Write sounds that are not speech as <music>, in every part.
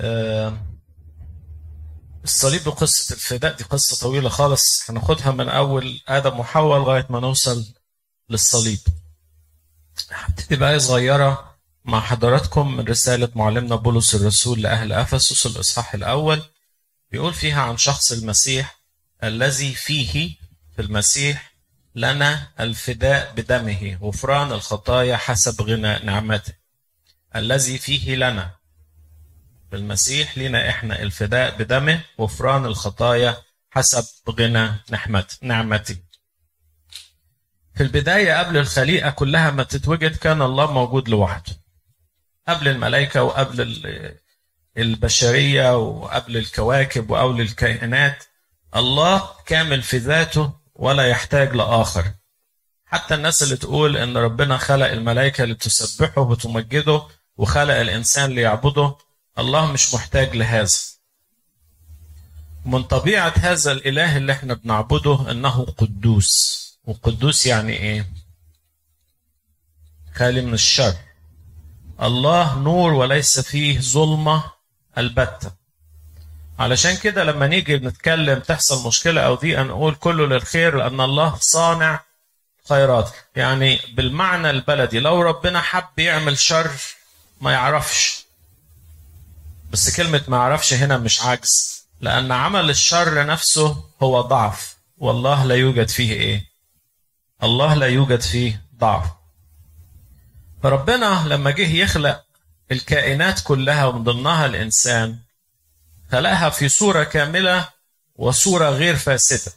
آه، الصليب وقصة الفداء دي قصة طويلة خالص. هناخدها من أول آدم وحواء لغاية ما نوصل للصليب. هبتدي بآية صغيرة مع حضراتكم من رسالة معلمنا بولس الرسول لأهل أفسس الإصحاح الأول. بيقول فيها عن شخص المسيح الذي فيه في المسيح لنا الفداء بدمه غفران الخطايا حسب غنى نعمته. الذي فيه لنا. في المسيح لنا إحنا الفداء بدمه غفران الخطايا حسب غنى نعمته نعمته في البداية قبل الخليقة كلها ما تتوجد كان الله موجود لوحده. قبل الملائكة وقبل ال- البشرية وقبل الكواكب وقبل الكائنات الله كامل في ذاته ولا يحتاج لآخر. حتى الناس اللي تقول إن ربنا خلق الملائكة لتسبحه وتمجده وخلق الإنسان ليعبده الله مش محتاج لهذا. من طبيعة هذا الإله اللي إحنا بنعبده إنه قدوس. وقدوس يعني إيه؟ خالي من الشر. الله نور وليس فيه ظلمة البتة. علشان كده لما نيجي نتكلم تحصل مشكلة أو ضيقة نقول كله للخير لأن الله صانع خيرات. يعني بالمعنى البلدي لو ربنا حب يعمل شر ما يعرفش. بس كلمة ما يعرفش هنا مش عجز. لأن عمل الشر نفسه هو ضعف. والله لا يوجد فيه إيه؟ الله لا يوجد فيه ضعف. فربنا لما جه يخلق الكائنات كلها ومن ضمنها الإنسان خلقها في صورة كاملة وصورة غير فاسدة.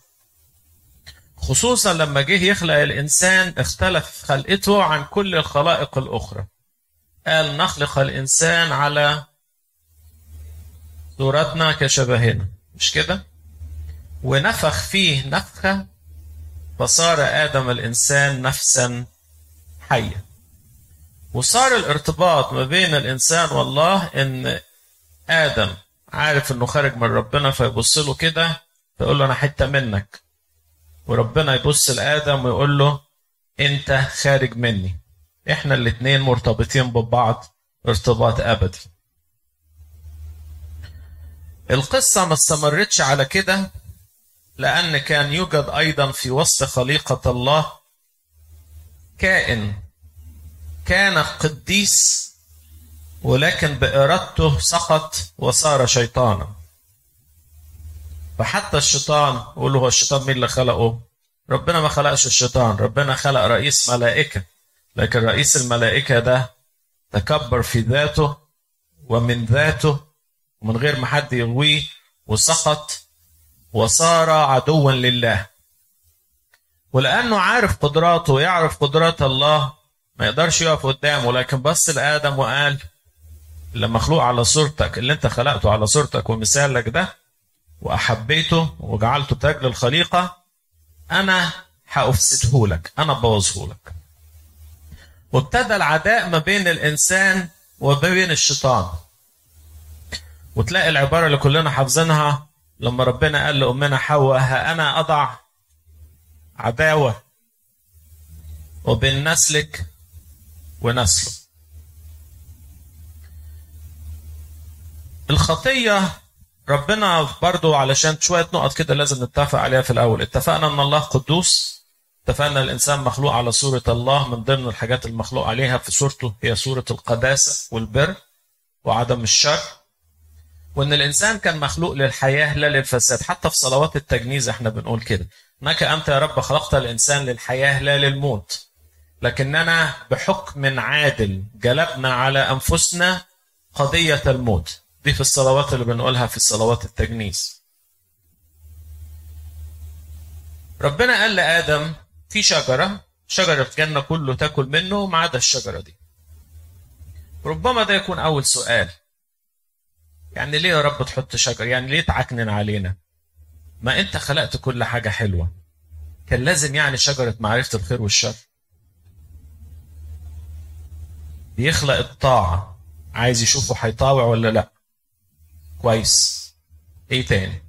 خصوصا لما جه يخلق الإنسان اختلف خلقته عن كل الخلائق الأخرى. قال نخلق الإنسان على صورتنا كشبهنا مش كده؟ ونفخ فيه نفخة فصار آدم الإنسان نفسا حيا. وصار الارتباط ما بين الإنسان والله إن آدم عارف إنه خارج من ربنا فيبص له كده فيقول له أنا حتة منك. وربنا يبص لآدم ويقول له أنت خارج مني. إحنا الاتنين مرتبطين ببعض ارتباط أبدي. القصة ما استمرتش على كده لأن كان يوجد أيضا في وسط خليقة الله كائن. كان قديس ولكن بإرادته سقط وصار شيطانا. فحتى الشيطان يقول له هو الشيطان مين اللي خلقه؟ ربنا ما خلقش الشيطان ربنا خلق رئيس ملائكة. لكن رئيس الملائكة ده تكبر في ذاته ومن ذاته ومن غير ما حد يغويه وسقط وصار عدوا لله. ولأنه عارف قدراته ويعرف قدرات الله ما يقدرش يقف قدامه. لكن بص لآدم وقال اللي مخلوق على صورتك اللي انت خلقته على صورتك ومثالك ده وأحبيته وجعلته تاج للخليقة أنا هأفسده لك أنا بوظه لك. وابتدى العداء ما بين الإنسان وما بين الشيطان. وتلاقي العبارة اللي كلنا حافظينها لما ربنا قال لأمنا حواء ها أنا أضع عداوة وبين نسلك ونسله الخطية ربنا برضو علشان شوية نقط كده لازم نتفق عليها في الأول. اتفقنا أن الله قدوس اتفقنا الإنسان مخلوق على صورة الله من ضمن الحاجات المخلوق عليها في صورته هي صورة القداسة والبر وعدم الشر. وإن الإنسان كان مخلوق للحياة لا للفساد. حتى في صلوات التجنيز إحنا بنقول كده. انك انت يا رب خلقت الإنسان للحياة لا للموت. لكننا بحكم عادل جلبنا على أنفسنا قضية الموت. دي في الصلوات اللي بنقولها في صلوات التجنيز. ربنا قال لآدم في شجرة شجرة الجنة كله تاكل منه ما عدا الشجرة دي. ربما ده يكون أول سؤال. يعني ليه يا رب تحط شجر؟ يعني ليه تعكنن علينا؟ ما انت خلقت كل حاجة حلوة. كان لازم يعني شجرة معرفة الخير والشر. بيخلق الطاعة. عايز يشوفه هيطاوع ولا لا؟ كويس. إيه تاني؟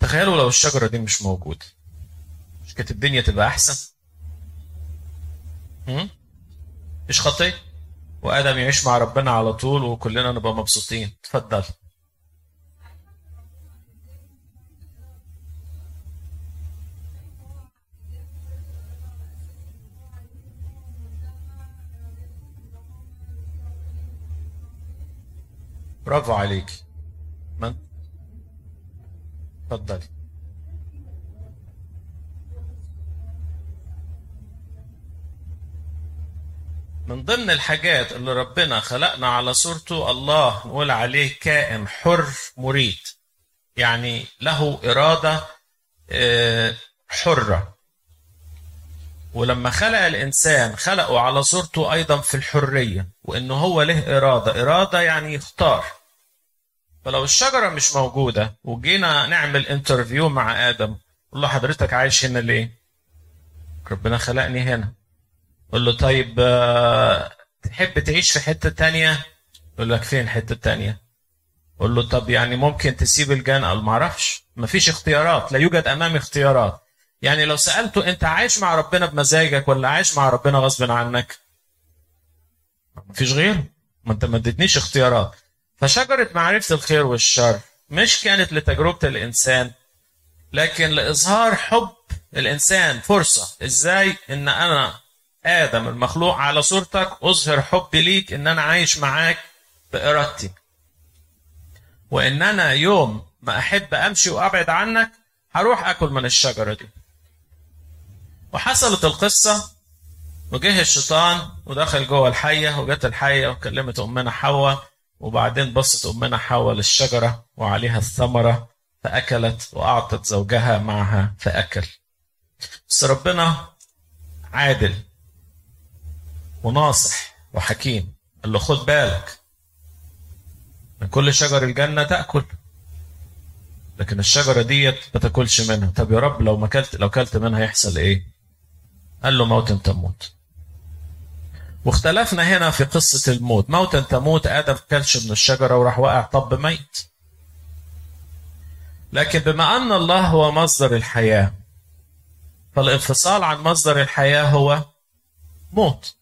تخيلوا لو الشجرة دي مش موجودة. مش كانت الدنيا تبقى أحسن؟ مش خطية؟ وآدم يعيش مع ربنا على طول وكلنا نبقى مبسوطين. اتفضل. برافو عليك. من؟ اتفضلي من ضمن الحاجات اللي ربنا خلقنا على صورته الله نقول عليه كائن حر مريد. يعني له إرادة آه، حرة. ولما خلق الإنسان خلقه على صورته أيضا في الحرية وإنه هو له إرادة. إرادة يعني يختار. فلو الشجرة مش موجودة وجينا نعمل انترفيو مع آدم قول له حضرتك عايش هنا ليه؟ ربنا خلقني هنا. قول له طيب آه، تحب تعيش في حتة تانية؟ يقول لك فين حتة تانية؟ قول له طب يعني ممكن تسيب الجنة؟ قال ما أعرفش مفيش اختيارات لا يوجد امامي اختيارات يعني لو سألته أنت عايش مع ربنا بمزاجك ولا عايش مع ربنا غصب عنك؟ مفيش غيره ما انت ما اديتنيش اختيارات فشجرة معرفة الخير والشر مش كانت لتجربة الإنسان لكن لإظهار حب الإنسان فرصة إزاي إن أنا آدم المخلوق على صورتك أظهر حبي ليك إن أنا عايش معاك بإرادتي. وإن أنا يوم ما أحب أمشي وأبعد عنك هروح أكل من الشجرة دي. وحصلت القصة وجه الشيطان ودخل جوه الحية وجت الحية وكلمت أمنا حواء وبعدين بصت أمنا حواء للشجرة وعليها الثمرة فأكلت وأعطت زوجها معها فأكل. بس ربنا عادل. وناصح وحكيم قال له خد بالك من كل شجر الجنة تأكل لكن الشجرة ديت ما تاكلش منها. طب يا رب لو ما كلت لو كلت منها يحصل إيه؟ قال له موتا تموت واختلفنا هنا في قصة الموت. موتا تموت آدم كلش من الشجرة وراح وقع طب ميت. لكن بما أن الله هو مصدر الحياة فالانفصال عن مصدر الحياة هو موت.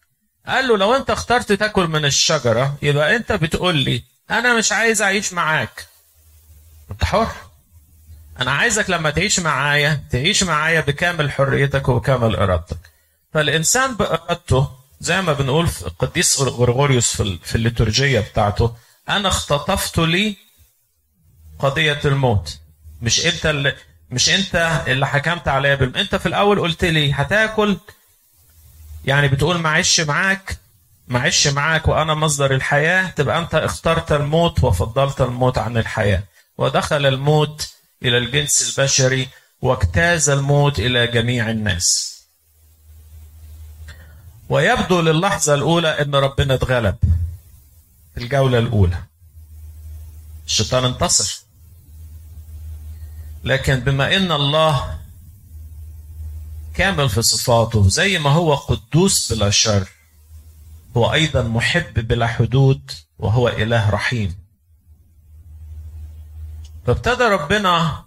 قال له لو انت اخترت تاكل من الشجرة يبقى انت بتقول لي أنا مش عايز أعيش معاك. أنت حر. أنا عايزك لما تعيش معايا تعيش معايا بكامل حريتك وبكامل إرادتك. فالإنسان بإرادته زي ما بنقول في القديس غرغوريوس في في الليتورجية بتاعته أنا اختطفت لي قضية الموت. مش انت اللي مش انت اللي حكمت عليا. انت في الأول قلت لي هتاكل يعني بتقول معيش معاك معيش معاك وأنا مصدر الحياة تبقى أنت اخترت الموت وفضلت الموت عن الحياة. ودخل الموت إلى الجنس البشري واجتاز الموت إلى جميع الناس. ويبدو للحظة الأولى إن ربنا اتغلب. في الجولة الأولى. الشيطان انتصر. لكن بما إن الله كامل في صفاته زي ما هو قدوس بلا شر. هو أيضا محب بلا حدود وهو إله رحيم. فابتدى ربنا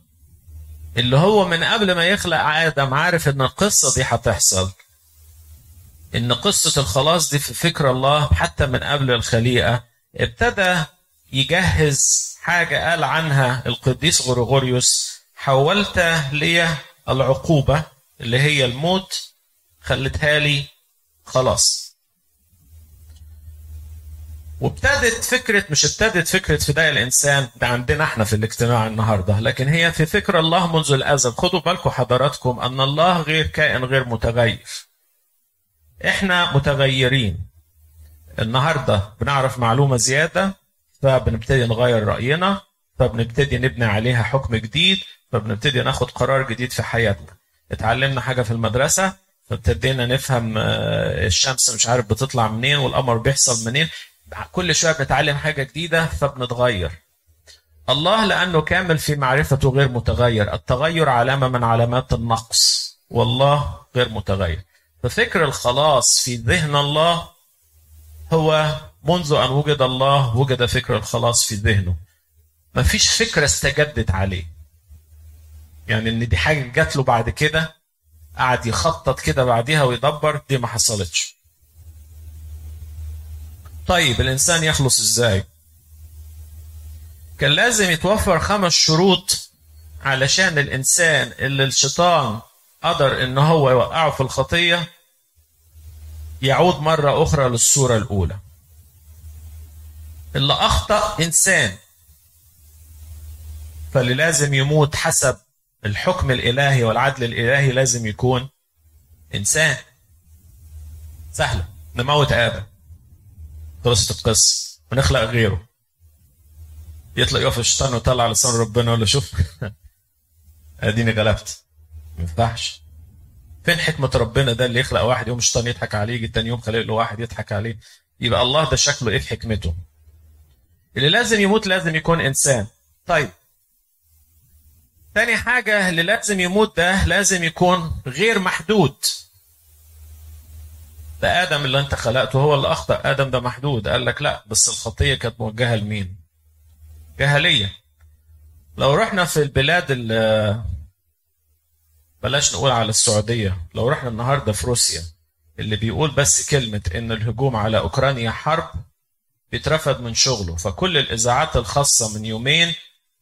اللي هو من قبل ما يخلق آدم عارف إن القصة دي هتحصل. إن قصة الخلاص دي في فكر الله حتى من قبل الخليقة. ابتدى يجهز حاجة قال عنها القديس غريغوريوس حولت لي العقوبة. اللي هي الموت خلتها لي خلاص. وابتدت فكرة مش ابتدت فكرة فداء الإنسان ده عندنا إحنا في الاجتماع النهاردة لكن هي في فكر الله منذ الأزل. خدوا بالكم حضراتكم أن الله غير كائن غير متغير. إحنا متغيرين. النهاردة بنعرف معلومة زيادة فبنبتدي نغير رأينا فبنبتدي نبني عليها حكم جديد فبنبتدي ناخد قرار جديد في حياتنا. اتعلمنا حاجة في المدرسة فابتدينا نفهم الشمس مش عارف بتطلع منين والقمر بيحصل منين. كل شوية بنتعلم حاجة جديدة فبنتغير. الله لأنه كامل في معرفته غير متغير. التغير علامة من علامات النقص. والله غير متغير. ففكر الخلاص في ذهن الله هو منذ أن وجد الله وجد فكر الخلاص في ذهنه. ما فيش فكرة استجدت عليه. يعني إن دي حاجة جات له بعد كده قعد يخطط كده بعديها ويدبر دي ما حصلتش. طيب الإنسان يخلص إزاي؟ كان لازم يتوفر خمس شروط علشان الإنسان اللي الشيطان قدر إن هو يوقعه في الخطية يعود مرة أخرى للصورة الأولى. اللي أخطأ إنسان فاللي لازم يموت حسب الحكم الإلهي والعدل الإلهي لازم يكون إنسان. سهلة. نموت آدم. خلصت القصة. ونخلق غيره. يطلع يقف الشيطان ويطلع لسان ربنا ولا شوف. <laughs> أديني غلبت. ما ينفعش. فين حكمة ربنا ده اللي يخلق واحد يوم الشيطان يضحك عليه يجي تاني يوم خلق له واحد يضحك عليه. يبقى الله ده شكله إيه في حكمته؟ اللي لازم يموت لازم يكون إنسان. طيب تاني حاجة اللي لازم يموت ده لازم يكون غير محدود. ده آدم اللي أنت خلقته هو اللي أخطأ. آدم ده محدود. قال لك لا بس الخطية كانت موجهة لمين؟ جهلية لو رحنا في البلاد بلاش نقول على السعودية. لو رحنا النهاردة في روسيا اللي بيقول بس كلمة إن الهجوم على أوكرانيا حرب بيترفد من شغله. فكل الإذاعات الخاصة من يومين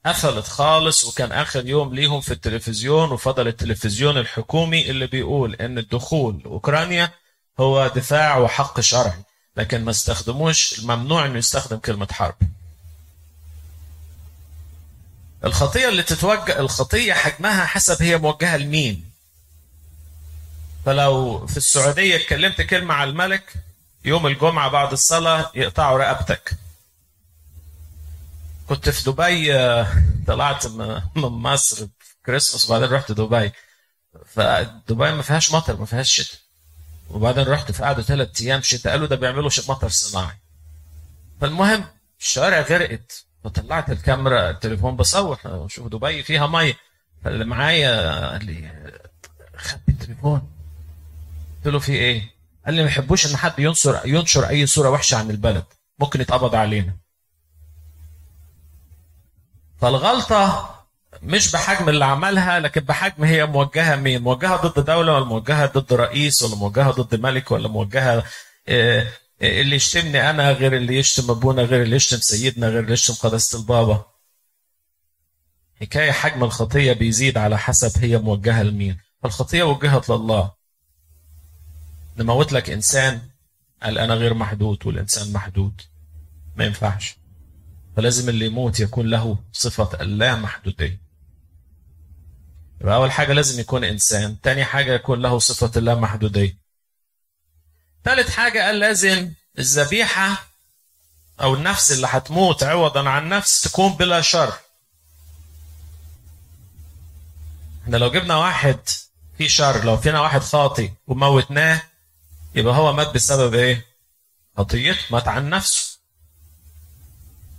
قفلت خالص وكان آخر يوم ليهم في التلفزيون وفضل التلفزيون الحكومي اللي بيقول إن الدخول أوكرانيا هو دفاع وحق شرعي لكن ما استخدموش ممنوع إنه يستخدم كلمة حرب. الخطية اللي تتوجه الخطية حجمها حسب هي موجهة لمين. فلو في السعودية اتكلمت كلمة على الملك يوم الجمعة بعد الصلاة يقطعوا رقبتك. كنت في دبي طلعت من مصر في كريسماس وبعدين رحت دبي. فدبي ما فيهاش مطر ما فيهاش شتاء. وبعدين رحت في قعدوا ثلاث أيام شتاء قالوا ده بيعملوا مطر صناعي. فالمهم الشوارع غرقت فطلعت الكاميرا التليفون بصور شوف دبي فيها مية. فاللي معايا قال لي خبي التليفون. قلت له في إيه؟ قال لي ما يحبوش إن حد ينشر ينشر أي صورة وحشة عن البلد. ممكن يتقبض علينا. فالغلطة مش بحجم اللي عملها لكن بحجم هي موجهة مين؟ موجهة ضد دولة ولا موجهة ضد رئيس ولا موجهة ضد ملك ولا موجهة اللي يشتمني أنا غير اللي يشتم أبونا غير اللي يشتم سيدنا غير اللي يشتم قداسة البابا. حكاية حجم الخطية بيزيد على حسب هي موجهة لمين. فالخطية وجهت لله. نموت لك إنسان قال أنا غير محدود والإنسان محدود. ما ينفعش. فلازم اللي يموت يكون له صفة اللامحدوديه يبقى أول حاجة لازم يكون إنسان تاني حاجة يكون له صفة اللامحدوديه ثالث حاجة قال لازم الذبيحة أو النفس اللي هتموت عوضا عن نفس تكون بلا شر. إحنا لو جبنا واحد في شر لو فينا واحد خاطي وموتناه يبقى هو مات بسبب إيه؟ خطيته مات عن نفسه.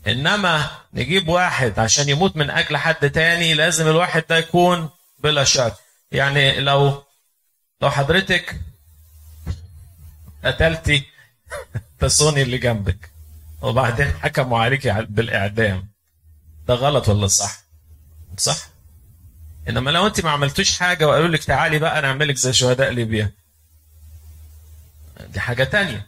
إنما نجيب واحد عشان يموت من أجل حد تاني لازم الواحد ده يكون بلا شر. يعني لو لو حضرتك قتلتي <laughs> تسوني اللي جنبك. وبعدين حكموا عليك بالإعدام. ده غلط ولا صح؟ صح. إنما لو أنت ما عملتوش حاجة وقالوا لك تعالي بقى نعملك زي شهداء ليبيا. دي حاجة تانية.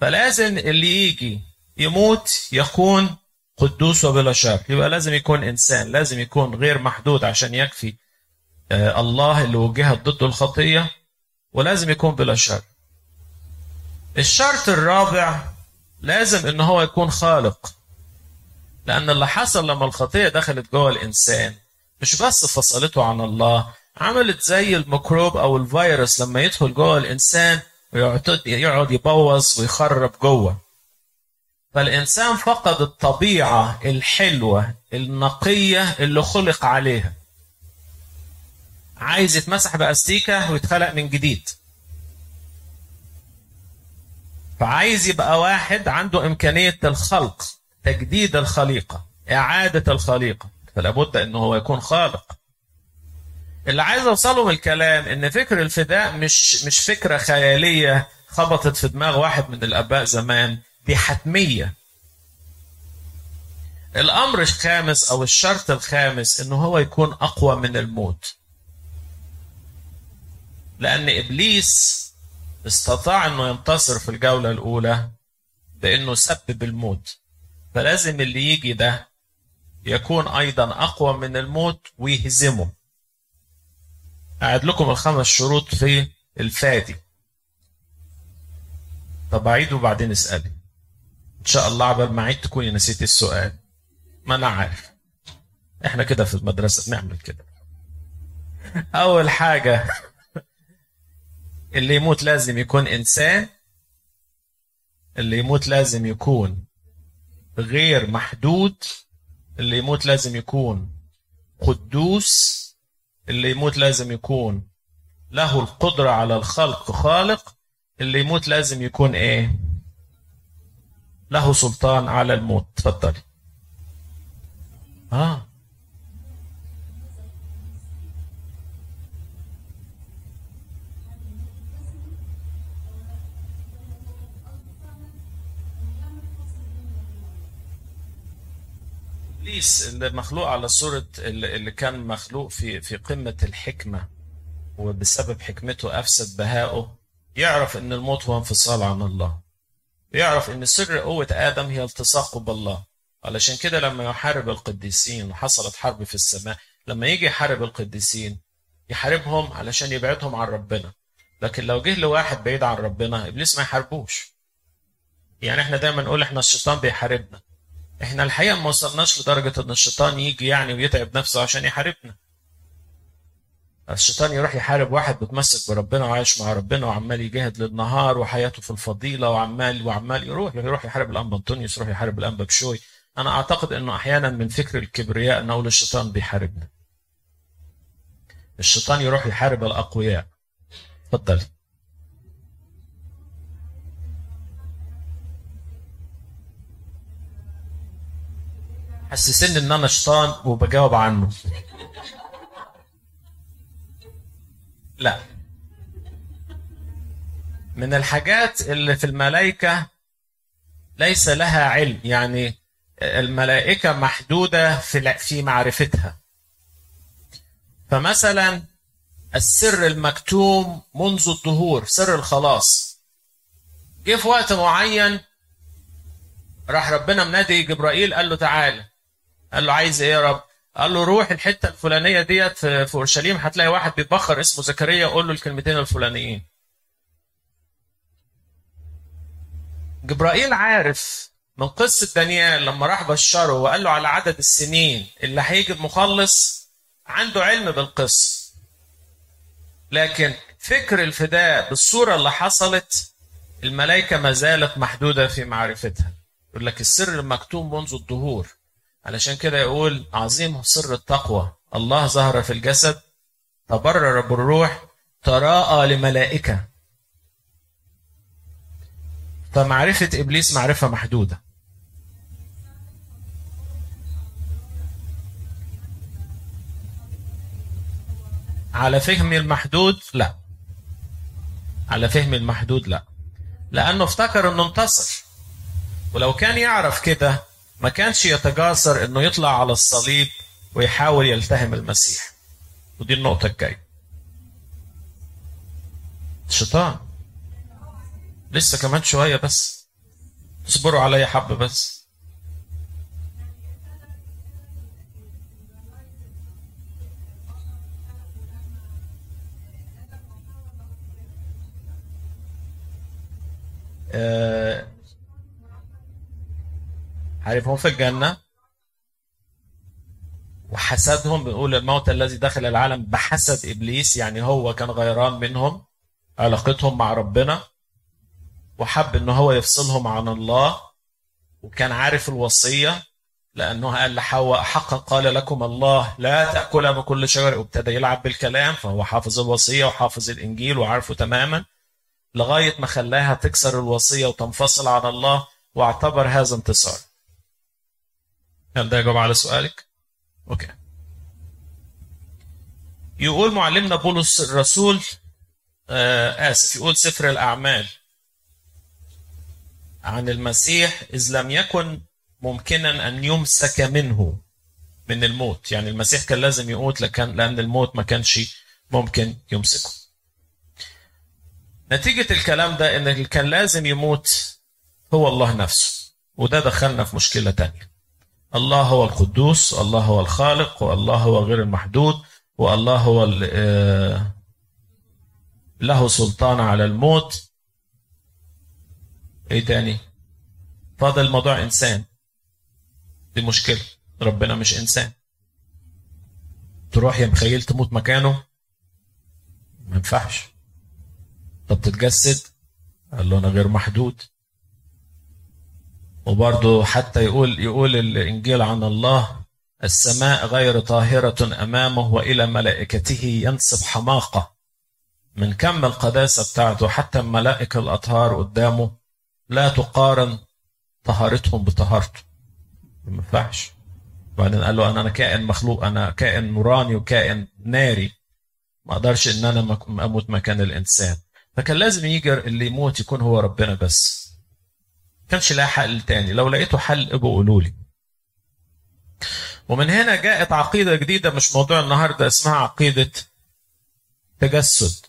فلازم اللي يجي يموت يكون قدوس وبلا شر يبقى لازم يكون إنسان لازم يكون غير محدود عشان يكفي الله اللي وجهت ضده الخطية ولازم يكون بلا شر الشرط الرابع لازم إن هو يكون خالق. لأن اللي حصل لما الخطية دخلت جوه الإنسان مش بس فصلته عن الله عملت زي الميكروب أو الفيروس لما يدخل جوه الإنسان ويقعد يقعد يبوظ ويخرب جوه. فالإنسان فقد الطبيعة الحلوة النقية اللي خلق عليها. عايز يتمسح بأستيكة ويتخلق من جديد. فعايز يبقى واحد عنده إمكانية الخلق تجديد الخليقة إعادة الخليقة. فلا بد أنه هو يكون خالق. اللي عايز أوصله من الكلام إن فكر الفداء مش مش فكرة خيالية خبطت في دماغ واحد من الآباء زمان. دي حتمية الأمر الخامس أو الشرط الخامس إنه هو يكون أقوى من الموت. لأن إبليس استطاع إنه ينتصر في الجولة الأولى بأنه سبب الموت. فلازم اللي يجي ده يكون أيضا أقوى من الموت ويهزمه. أعد لكم الخمس شروط في الفادي. طب أعيد وبعدين اسألي. إن شاء الله عبال ما أعيد تكوني نسيتي السؤال. ما أنا عارف. إحنا كده في المدرسة بنعمل كده. أول حاجة اللي يموت لازم يكون إنسان اللي يموت لازم يكون غير محدود اللي يموت لازم يكون قدوس اللي يموت لازم يكون له القدرة على الخلق خالق اللي يموت لازم يكون إيه؟ له سلطان على الموت. تفضلي. آه. ابليس اللي مخلوق على صورة اللي كان مخلوق في في قمة الحكمة وبسبب حكمته أفسد بهائه يعرف إن الموت هو انفصال عن الله. يعرف. إن سر قوة آدم هي التصاقه بالله. علشان كده لما يحارب القديسين وحصلت حرب في السماء لما يجي يحارب القديسين يحاربهم علشان يبعدهم عن ربنا. لكن لو جه لواحد بعيد عن ربنا إبليس ما يحاربوش. يعني إحنا دايما نقول إحنا الشيطان بيحاربنا. إحنا الحقيقة ما وصلناش لدرجة إن الشيطان يجي يعني ويتعب نفسه عشان يحاربنا. الشيطان يروح يحارب واحد متمسك بربنا وعايش مع ربنا وعمال يجاهد للنهار وحياته في الفضيلة وعمال وعمال يروح يروح يحارب الأنبا أنطونيوس يروح يحارب الأنبا بشوي. أنا أعتقد إنه أحيانا من فكر الكبرياء نقول الشيطان بيحاربنا. الشيطان يروح يحارب الأقوياء. اتفضلي حسسني إن أنا شيطان وبجاوب عنه. لا. من الحاجات اللي في الملائكة ليس لها علم يعني الملائكة محدودة في في معرفتها. فمثلا السر المكتوم منذ الظهور سر الخلاص. جه في وقت معين راح ربنا منادي جبرائيل قال له تعالى قال له عايز إيه يا رب؟ قال له روح الحتة الفلانية ديت في أورشليم هتلاقي واحد بيتبخر اسمه زكريا قول له الكلمتين الفلانيين. جبرائيل عارف من قصة دانيال لما راح بشره وقال له على عدد السنين اللي هيجي مخلص عنده علم بالقصة. لكن فكر الفداء بالصورة اللي حصلت الملائكة ما زالت محدودة في معرفتها. يقول لك السر المكتوم منذ الظهور علشان كده يقول عظيم سر التقوى. الله ظهر في الجسد تبرر بالروح تراءى لملائكة. فمعرفة إبليس معرفة محدودة. على فهم المحدود لا. على فهم المحدود لا. لأنه افتكر أنه انتصر. ولو كان يعرف كده ما كانش يتجاسر إنه يطلع على الصليب ويحاول يلتهم المسيح. ودي النقطة الجاية. الشيطان لسه كمان شوية بس. اصبروا عليا حبة بس. آه عارفهم في الجنة. وحسدهم بنقول الموت الذي دخل العالم بحسد إبليس يعني هو كان غيران منهم علاقتهم مع ربنا وحب ان هو يفصلهم عن الله وكان عارف الوصية لأنه قال لحواء حقا قال لكم الله لا تأكل من كل شجر وابتدى يلعب بالكلام فهو حافظ الوصية وحافظ الإنجيل وعارفه تماما لغاية ما خلاها تكسر الوصية وتنفصل عن الله واعتبر هذا انتصار. هل ده يجاوب على سؤالك؟ أوكي. يقول معلمنا بولس الرسول آه آسف يقول سفر الأعمال عن المسيح إذ لم يكن ممكنا أن يمسك منه من الموت. يعني المسيح كان لازم يموت لكن لأن الموت ما كانش ممكن يمسكه. نتيجة الكلام ده إن كان لازم يموت هو الله نفسه وده دخلنا في مشكلة تانية. الله هو القدوس الله هو الخالق والله هو غير المحدود والله هو له سلطان على الموت. إيه تاني؟ فاضل موضوع إنسان. دي مشكلة. ربنا مش إنسان. تروح يا مخيل تموت مكانه؟ ما ينفعش. طب تتجسد؟ قال له أنا غير محدود. وبرضه حتى يقول يقول الإنجيل عن الله السماء غير طاهرة أمامه وإلى ملائكته ينسب حماقة. من كم القداسة بتاعته؟ حتى الملائكة الأطهار قدامه لا تقارن طهارتهم بطهارته. ما ينفعش. بعدين قال له أنا أنا كائن مخلوق أنا كائن نوراني وكائن ناري. ما أقدرش إن أنا أموت مكان الإنسان. فكان لازم يجي اللي يموت يكون هو ربنا بس. كانش لها حل تاني. لو لقيته حل ابقوا قولوا لي. ومن هنا جاءت عقيدة جديدة مش موضوع النهاردة اسمها عقيدة تجسد.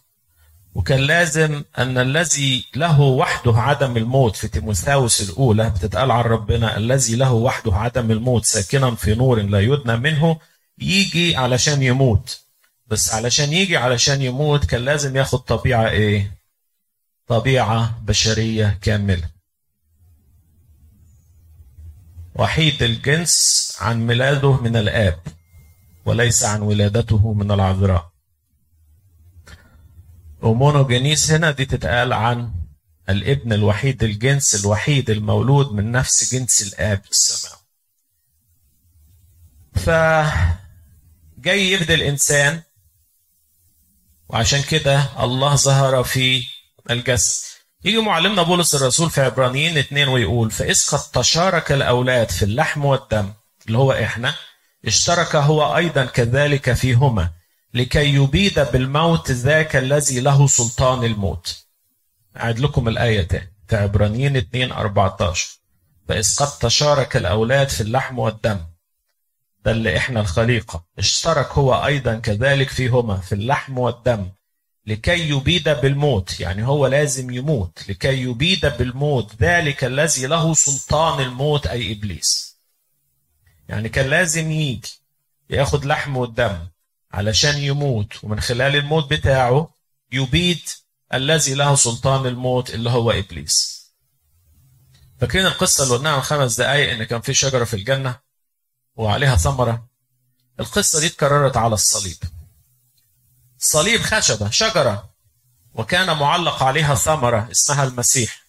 وكان لازم أن الذي له وحده عدم الموت في تيموثاوس الأولى بتتقال عن ربنا الذي له وحده عدم الموت ساكنا في نور لا يدنى منه يجي علشان يموت. بس علشان يجي علشان يموت كان لازم ياخد طبيعة إيه؟ طبيعة بشرية كاملة. وحيد الجنس عن ميلاده من الآب وليس عن ولادته من العذراء. ومونوجينيس هنا دي تتقال عن الابن الوحيد الجنس الوحيد المولود من نفس جنس الآب السماوي. فجاي يفدي الإنسان وعشان كده الله ظهر في الجسد. يجي معلمنا بولس الرسول في عبرانيين اتنين ويقول فإذ قد تشارك الأولاد في اللحم والدم اللي هو إحنا اشترك هو أيضا كذلك فيهما لكي يبيد بالموت ذاك الذي له سلطان الموت. أعد لكم الآية تاني في عبرانيين 2 14 فإذ قد تشارك الأولاد في اللحم والدم ده اللي إحنا الخليقة. اشترك هو أيضا كذلك فيهما في اللحم والدم لكي يبيد بالموت يعني هو لازم يموت. لكي يبيد بالموت ذلك الذي له سلطان الموت أي إبليس. يعني كان لازم يجي ياخد لحم والدم علشان يموت ومن خلال الموت بتاعه يبيد الذي له سلطان الموت اللي هو إبليس. فاكرين القصة اللي قلناها من خمس دقايق إن كان في شجرة في الجنة وعليها ثمرة؟ القصة دي اتكررت على الصليب. صليب خشبة شجرة. وكان معلق عليها ثمرة اسمها المسيح.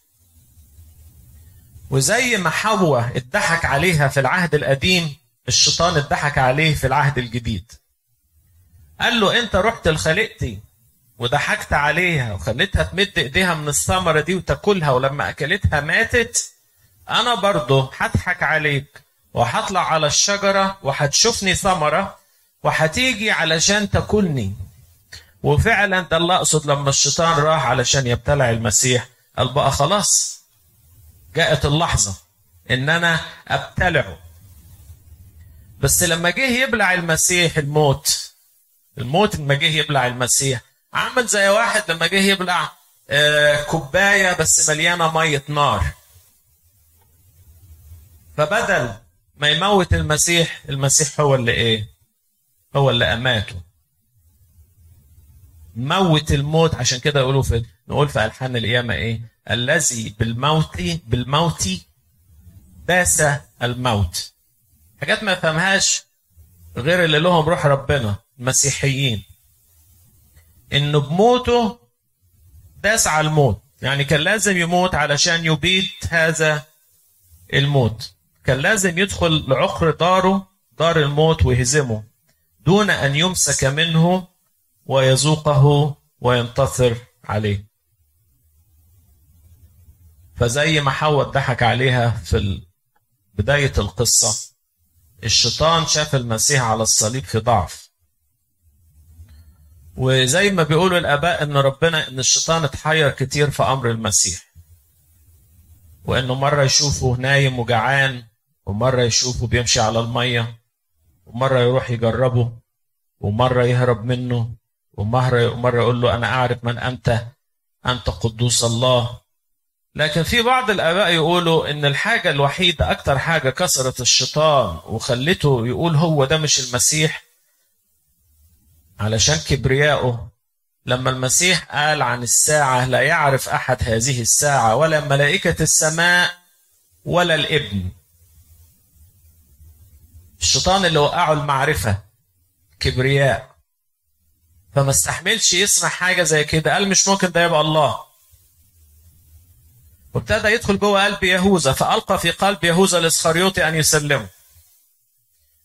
وزي ما حواء اتضحك عليها في العهد القديم الشيطان اتضحك عليه في العهد الجديد. قال له أنت رحت لخليقتي وضحكت عليها وخليتها تمد إيديها من الثمرة دي وتاكلها ولما أكلتها ماتت أنا برضه هضحك عليك وهطلع على الشجرة وهتشوفني ثمرة وهتيجي علشان تاكلني. وفعلا ده اللي اقصد لما الشيطان راح علشان يبتلع المسيح. قال بقى خلاص جاءت اللحظة إن أنا أبتلعه. بس لما جه يبلع المسيح الموت الموت لما جه يبلع المسيح عمل زي واحد لما جه يبلع آه كوباية بس مليانة مية نار. فبدل ما يموت المسيح المسيح هو اللي إيه؟ هو اللي أماته. موت الموت. عشان كده يقولوا في نقول في ألحان القيامة إيه؟ الذي بالموت بالموت داس الموت. حاجات ما يفهمهاش غير اللي لهم روح ربنا المسيحيين. إنه بموته داس على الموت. يعني كان لازم يموت علشان يبيد هذا الموت. كان لازم يدخل لعقر داره دار الموت ويهزمه. دون أن يمسك منه ويذوقه وينتصر عليه. فزي ما حواء ضحك عليها في بداية القصة الشيطان شاف المسيح على الصليب في ضعف. وزي ما بيقولوا الآباء إن ربنا إن الشيطان اتحير كتير في أمر المسيح. وإنه مرة يشوفه نايم وجعان ومرة يشوفه بيمشي على المية ومرة يروح يجربه ومرة يهرب منه. ومرة مرة يقول له أنا أعرف من أنت أنت قدوس الله. لكن في بعض الآباء يقولوا إن الحاجة الوحيدة أكتر حاجة كسرت الشيطان وخلته يقول هو ده مش المسيح. علشان كبريائه لما المسيح قال عن الساعة لا يعرف أحد هذه الساعة ولا ملائكة السماء ولا الإبن. الشيطان اللي وقعه المعرفة كبرياء. فما استحملش يسمع حاجة زي كده. قال مش ممكن ده يبقى الله. وابتدى يدخل جوه قلب يهوذا فألقى في قلب يهوذا الإسخريوطي أن يسلمه.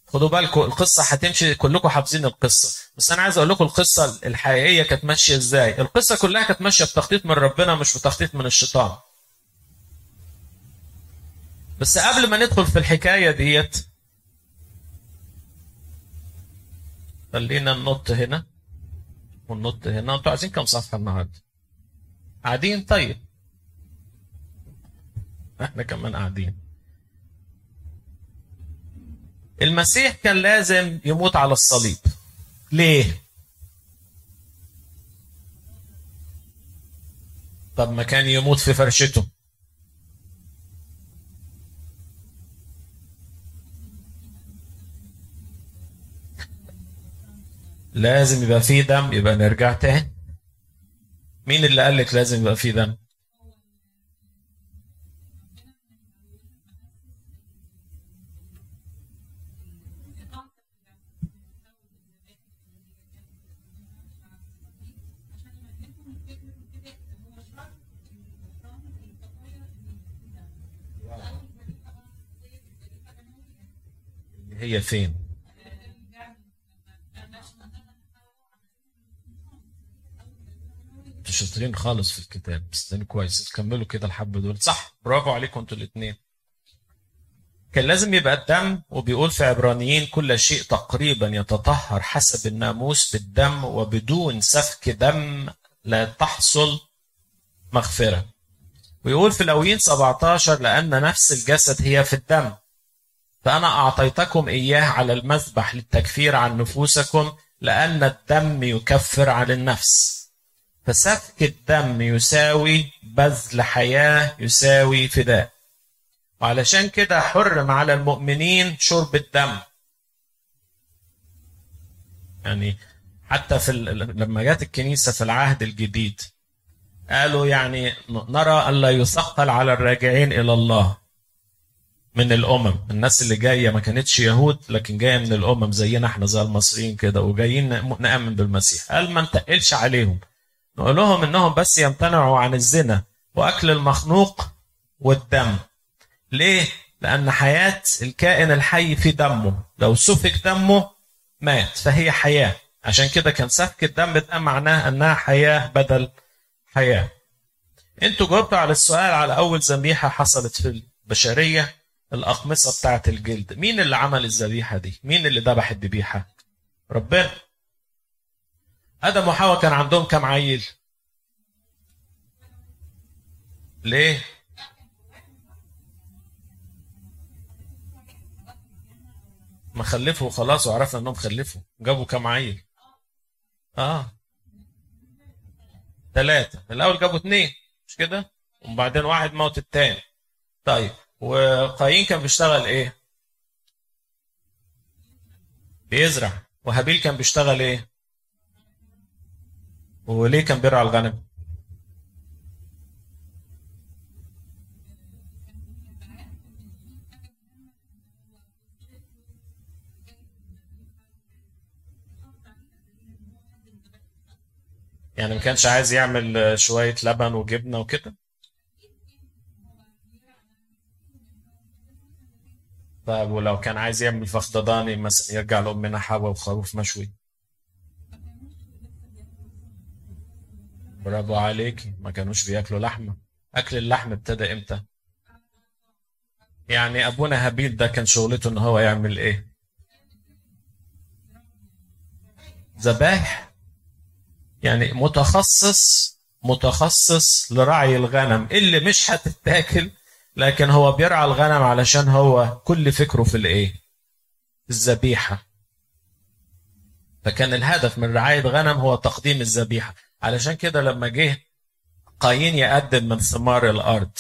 خدوا بالكم القصة هتمشي كلكم حافظين القصة. بس أنا عايز أقول لكم القصة الحقيقية كانت ماشية إزاي. القصة كلها كانت ماشية بتخطيط من ربنا مش بتخطيط من الشيطان. بس قبل ما ندخل في الحكاية ديت خلينا ننط هنا. وننط هنا. أنتوا عايزين كم صفحة النهاردة؟ قاعدين؟ طيب. إحنا كمان قاعدين. المسيح كان لازم يموت على الصليب. ليه؟ طب ما كان يموت في فرشته. لازم يبقى فيه دم يبقى نرجع تاني. مين اللي قال لك لازم يبقى فيه دم؟ هي فين؟ أنتوا شاطرين خالص في الكتاب بس كويس. كملوا كده الحبة دول. صح. برافو عليكم أنتوا الاثنين كان لازم يبقى الدم وبيقول في عبرانيين كل شيء تقريبا يتطهر حسب الناموس بالدم وبدون سفك دم لا تحصل مغفرة. ويقول في لويين 17 لأن نفس الجسد هي في الدم. فأنا أعطيتكم إياه على المذبح للتكفير عن نفوسكم لأن الدم يكفر عن النفس. فسفك الدم يساوي بذل حياة يساوي فداء. وعلشان كده حرم على المؤمنين شرب الدم. يعني حتى في لما جت الكنيسة في العهد الجديد قالوا يعني نرى ألا يثقل على الراجعين إلى الله من الأمم. الناس اللي جاية ما كانتش يهود لكن جاية من الأمم زينا إحنا زي المصريين كده وجايين نأمن بالمسيح. قال ما نتقلش عليهم. نقول لهم إنهم بس يمتنعوا عن الزنا وأكل المخنوق والدم. ليه؟ لأن حياة الكائن الحي في دمه. لو سفك دمه مات فهي حياة. عشان كده كان سفك الدم ده معناه أنها حياة بدل حياة. أنتوا جاوبتوا على السؤال على أول ذبيحة حصلت في البشرية الأقمصة بتاعت الجلد. مين اللي عمل الذبيحة دي؟ مين اللي ذبح الذبيحة؟ ربنا. آدم وحواء كان عندهم كم عيل؟ ليه؟ ما خلفوا خلاص وعرفنا إنهم خلفوا. جابوا كم عيل؟ آه. ثلاثة الأول جابوا اثنين مش كده؟ وبعدين واحد موت التاني. طيب. وقايين كان بيشتغل إيه؟ بيزرع. وهابيل كان بيشتغل إيه؟ وليه كان بيرعى الغنم؟ يعني ما كانش عايز يعمل شوية لبن وجبنة وكده؟ طيب ولو كان عايز يعمل فخدضاني مثلا يرجع لأمنا حواء وخروف مشوي. برافو عليك ما كانوش بياكلوا لحمة. أكل اللحم ابتدى إمتى؟ يعني أبونا هابيل ده كان شغلته إن هو يعمل إيه؟ ذبائح يعني متخصص متخصص لرعي الغنم. اللي مش هتتاكل لكن هو بيرعى الغنم علشان هو كل فكره في الإيه؟ الذبيحة. فكان الهدف من رعاية غنم هو تقديم الذبيحة. علشان كده لما جه قايين يقدم من ثمار الأرض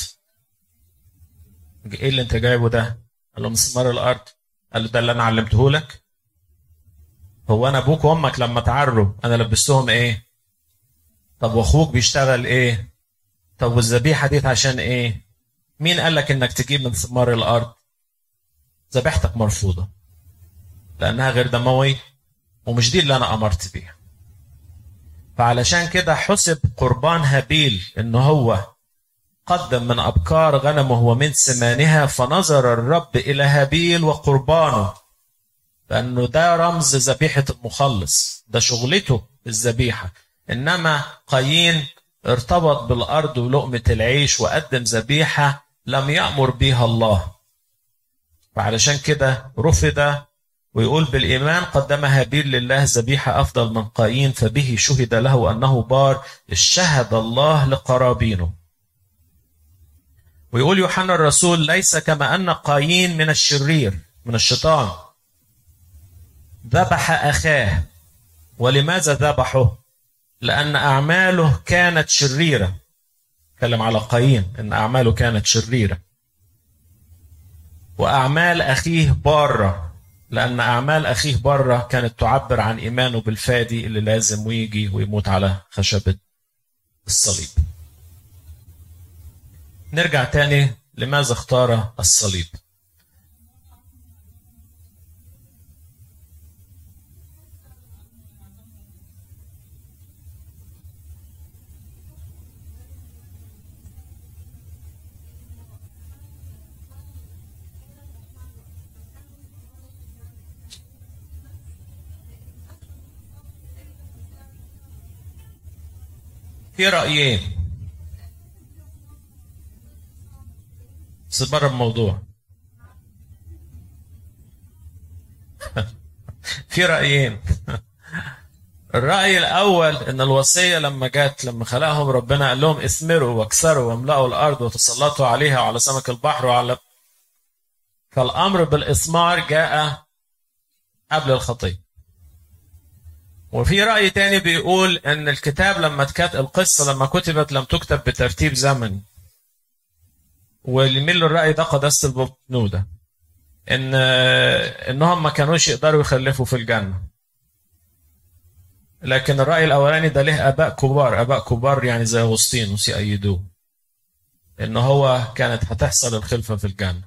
إيه اللي أنت جايبه ده؟ قال له من ثمار الأرض. قال له ده اللي أنا علمته لك. هو أنا أبوك وأمك لما تعروا أنا لبستهم إيه؟ طب وأخوك بيشتغل إيه؟ طب والذبيحة دي عشان إيه؟ مين قال لك إنك تجيب من ثمار الأرض؟ ذبيحتك مرفوضة لأنها غير دموي ومش دي اللي أنا أمرت بيها. فعلشان كده حسب قربان هابيل إن هو قدم من أبكار غنمه ومن سمانها فنظر الرب إلى هابيل وقربانه لأنه ده رمز ذبيحة المخلص ده شغلته الذبيحة. إنما قايين ارتبط بالأرض ولقمة العيش وقدم ذبيحة لم يأمر بها الله. فعلشان كده رفض ويقول بالإيمان قدم هابيل لله ذبيحة أفضل من قايين فبه شهد له أنه بار شهد الله لقرابينه. ويقول يوحنا الرسول ليس كما أن قايين من الشرير من الشيطان. ذبح أخاه. ولماذا ذبحه؟ لأن أعماله كانت شريرة. تكلم على قايين أن أعماله كانت شريرة. وأعمال أخيه بارة. لأن أعمال أخيه بره كانت تعبر عن إيمانه بالفادي اللي لازم ويجي ويموت على خشبة الصليب. نرجع تاني لماذا اختار الصليب؟ <laughs> في رأيين بس بره الموضوع. في رأيين. الرأي الأول إن الوصية لما جت لما خلقهم ربنا قال لهم اثمروا واكسروا واملأوا الأرض وتسلطوا عليها وعلى سمك البحر وعلى فالأمر بالإثمار جاء قبل الخطية وفي رأي تاني بيقول إن الكتاب لما كانت القصة لما كتبت لم تكتب بترتيب زمني. واللي يميل للرأي ده قداسة البطنودة إن إنهم ما كانوش يقدروا يخلفوا في الجنة. لكن الرأي الأولاني ده له آباء كبار. آباء كبار يعني زي أغسطينوس يأيدوه إن هو كانت هتحصل الخلفة في الجنة.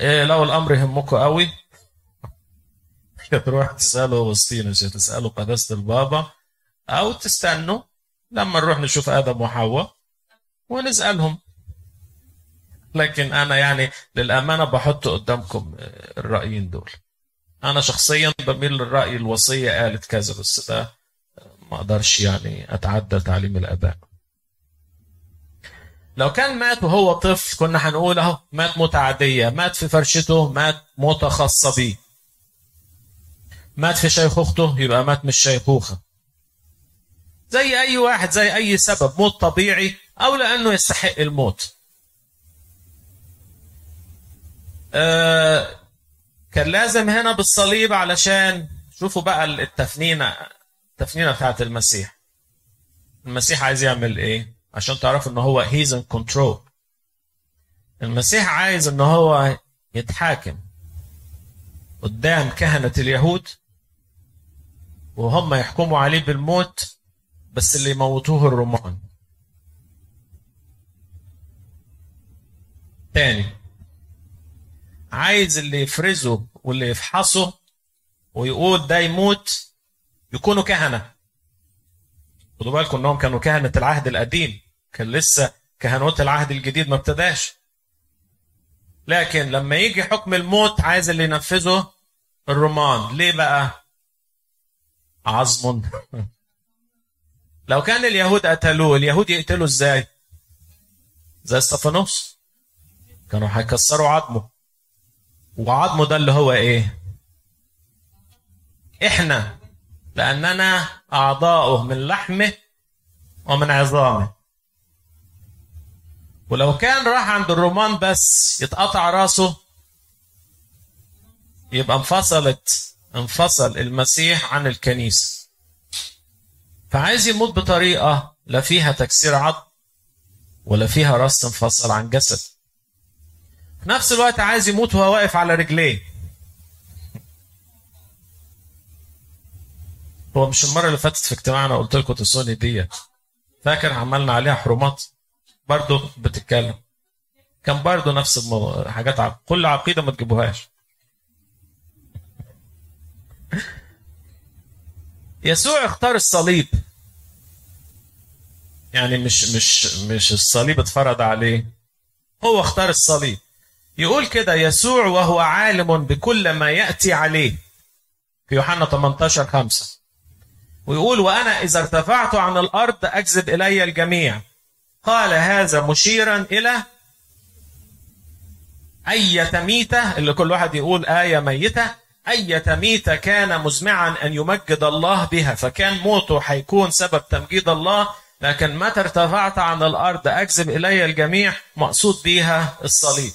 إيه لو الأمر يهمكم قوي تروح تسأله أغسطينوس تسأله قداسة البابا؟ أو تستنوا لما نروح نشوف آدم وحواء ونسألهم. لكن أنا يعني للأمانة بحط قدامكم الرأيين دول. أنا شخصيا بميل للرأي الوصية قالت كذا بس ده ما أقدرش يعني أتعدى تعليم الآباء. لو كان مات وهو طفل كنا هنقول أهو مات موتة عادية مات في فرشته مات موتة بيه مات في شيخوخته يبقى مات من الشيخوخة زي أي واحد زي أي سبب موت طبيعي أو لأنه يستحق الموت. آه كان لازم هنا بالصليب علشان شوفوا بقى التفنينة التفنينة بتاعت المسيح. المسيح عايز يعمل إيه؟ عشان تعرفوا إن هو هيز ان كنترول المسيح عايز إن هو يتحاكم قدام كهنة اليهود. وهم يحكموا عليه بالموت بس اللي يموتوه الرومان تاني عايز اللي يفرزه واللي يفحصه ويقول ده يموت يكونوا كهنة. خدوا بالكم إنهم كانوا كهنة العهد القديم. كان لسه كهنوت العهد الجديد ما ابتداش. لكن لما يجي حكم الموت عايز اللي ينفذه الرومان ليه بقى؟ عظم. لو كان اليهود قتلوه اليهود يقتلوا إزاي؟ زي استفانوس كانوا هيكسروا عظمه. وعظمه ده اللي هو إيه؟ إحنا. لأننا أعضاؤه من لحمه ومن عظامه. ولو كان راح عند الرومان بس يتقطع راسه يبقى انفصلت. انفصل المسيح عن الكنيسة فعايز يموت بطريقة لا فيها تكسير عظم ولا فيها رأس تنفصل عن جسد. في نفس الوقت عايز يموت وهو واقف على رجليه. هو مش المرة اللي فاتت في اجتماعنا قلت لكم تسوني دي فاكر عملنا عليها حرمات؟ برضه بتتكلم. كان برضه نفس الموضوع حاجات عق... كل عقيدة ما تجيبوهاش. يسوع اختار الصليب. يعني مش مش مش الصليب اتفرض عليه. هو اختار الصليب. يقول كده يسوع وهو عالم بكل ما يأتي عليه. في يوحنا 18 5 ويقول وأنا إذا ارتفعت عن الأرض أجذب إلي الجميع. قال هذا مشيرا إلى أية ميتة اللي كل واحد يقول آية ميتة. أية ميتة كان مزمعا أن يمجد الله بها. فكان موته حيكون سبب تمجيد الله. لكن متى ارتفعت عن الأرض؟ أجذب إلي الجميع مقصود بيها الصليب.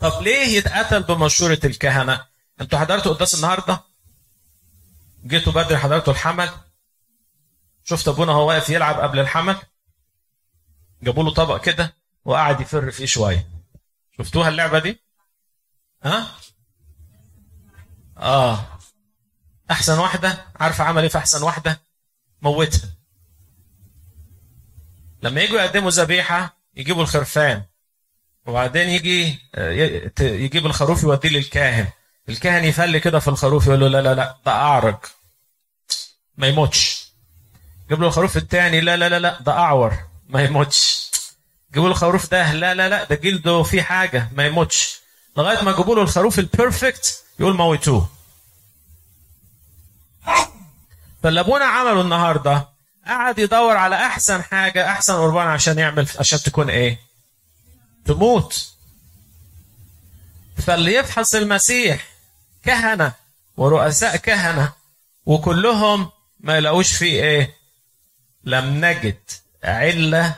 طب ليه يتقتل بمشورة الكهنة؟ أنتوا حضرتوا قداس النهاردة؟ جيتوا بدري حضرتوا الحمل؟ شفت أبونا هو واقف يلعب قبل الحمل؟ جابوا له طبق كده وقعد يفر فيه شوية. شفتوها اللعبة دي؟ ها؟ آه. أحسن واحدة؟ عارفه عمل إيه في أحسن واحدة؟ موتها. لما يجوا يقدموا ذبيحة يجيبوا الخرفان. وبعدين يجي يجيب الخروف يوديه للكاهن. الكاهن يفل كده في الخروف يقول له لا لا لا ده أعرج. ما يموتش. يجيب له الخروف الثاني لا لا لا لا ده أعور. ما يموتش. جيبوا له الخروف ده لا لا لا ده جلده فيه حاجة. ما يموتش. لغاية ما جابوا له الخروف البيرفكت يقول موتوه فاللي ابونا عمله النهارده. قعد يدور على أحسن حاجة أحسن قربان عشان يعمل عشان تكون إيه؟ تموت. فاللي يفحص المسيح كهنة ورؤساء كهنة وكلهم ما يلاقوش فيه إيه؟ لم نجد علة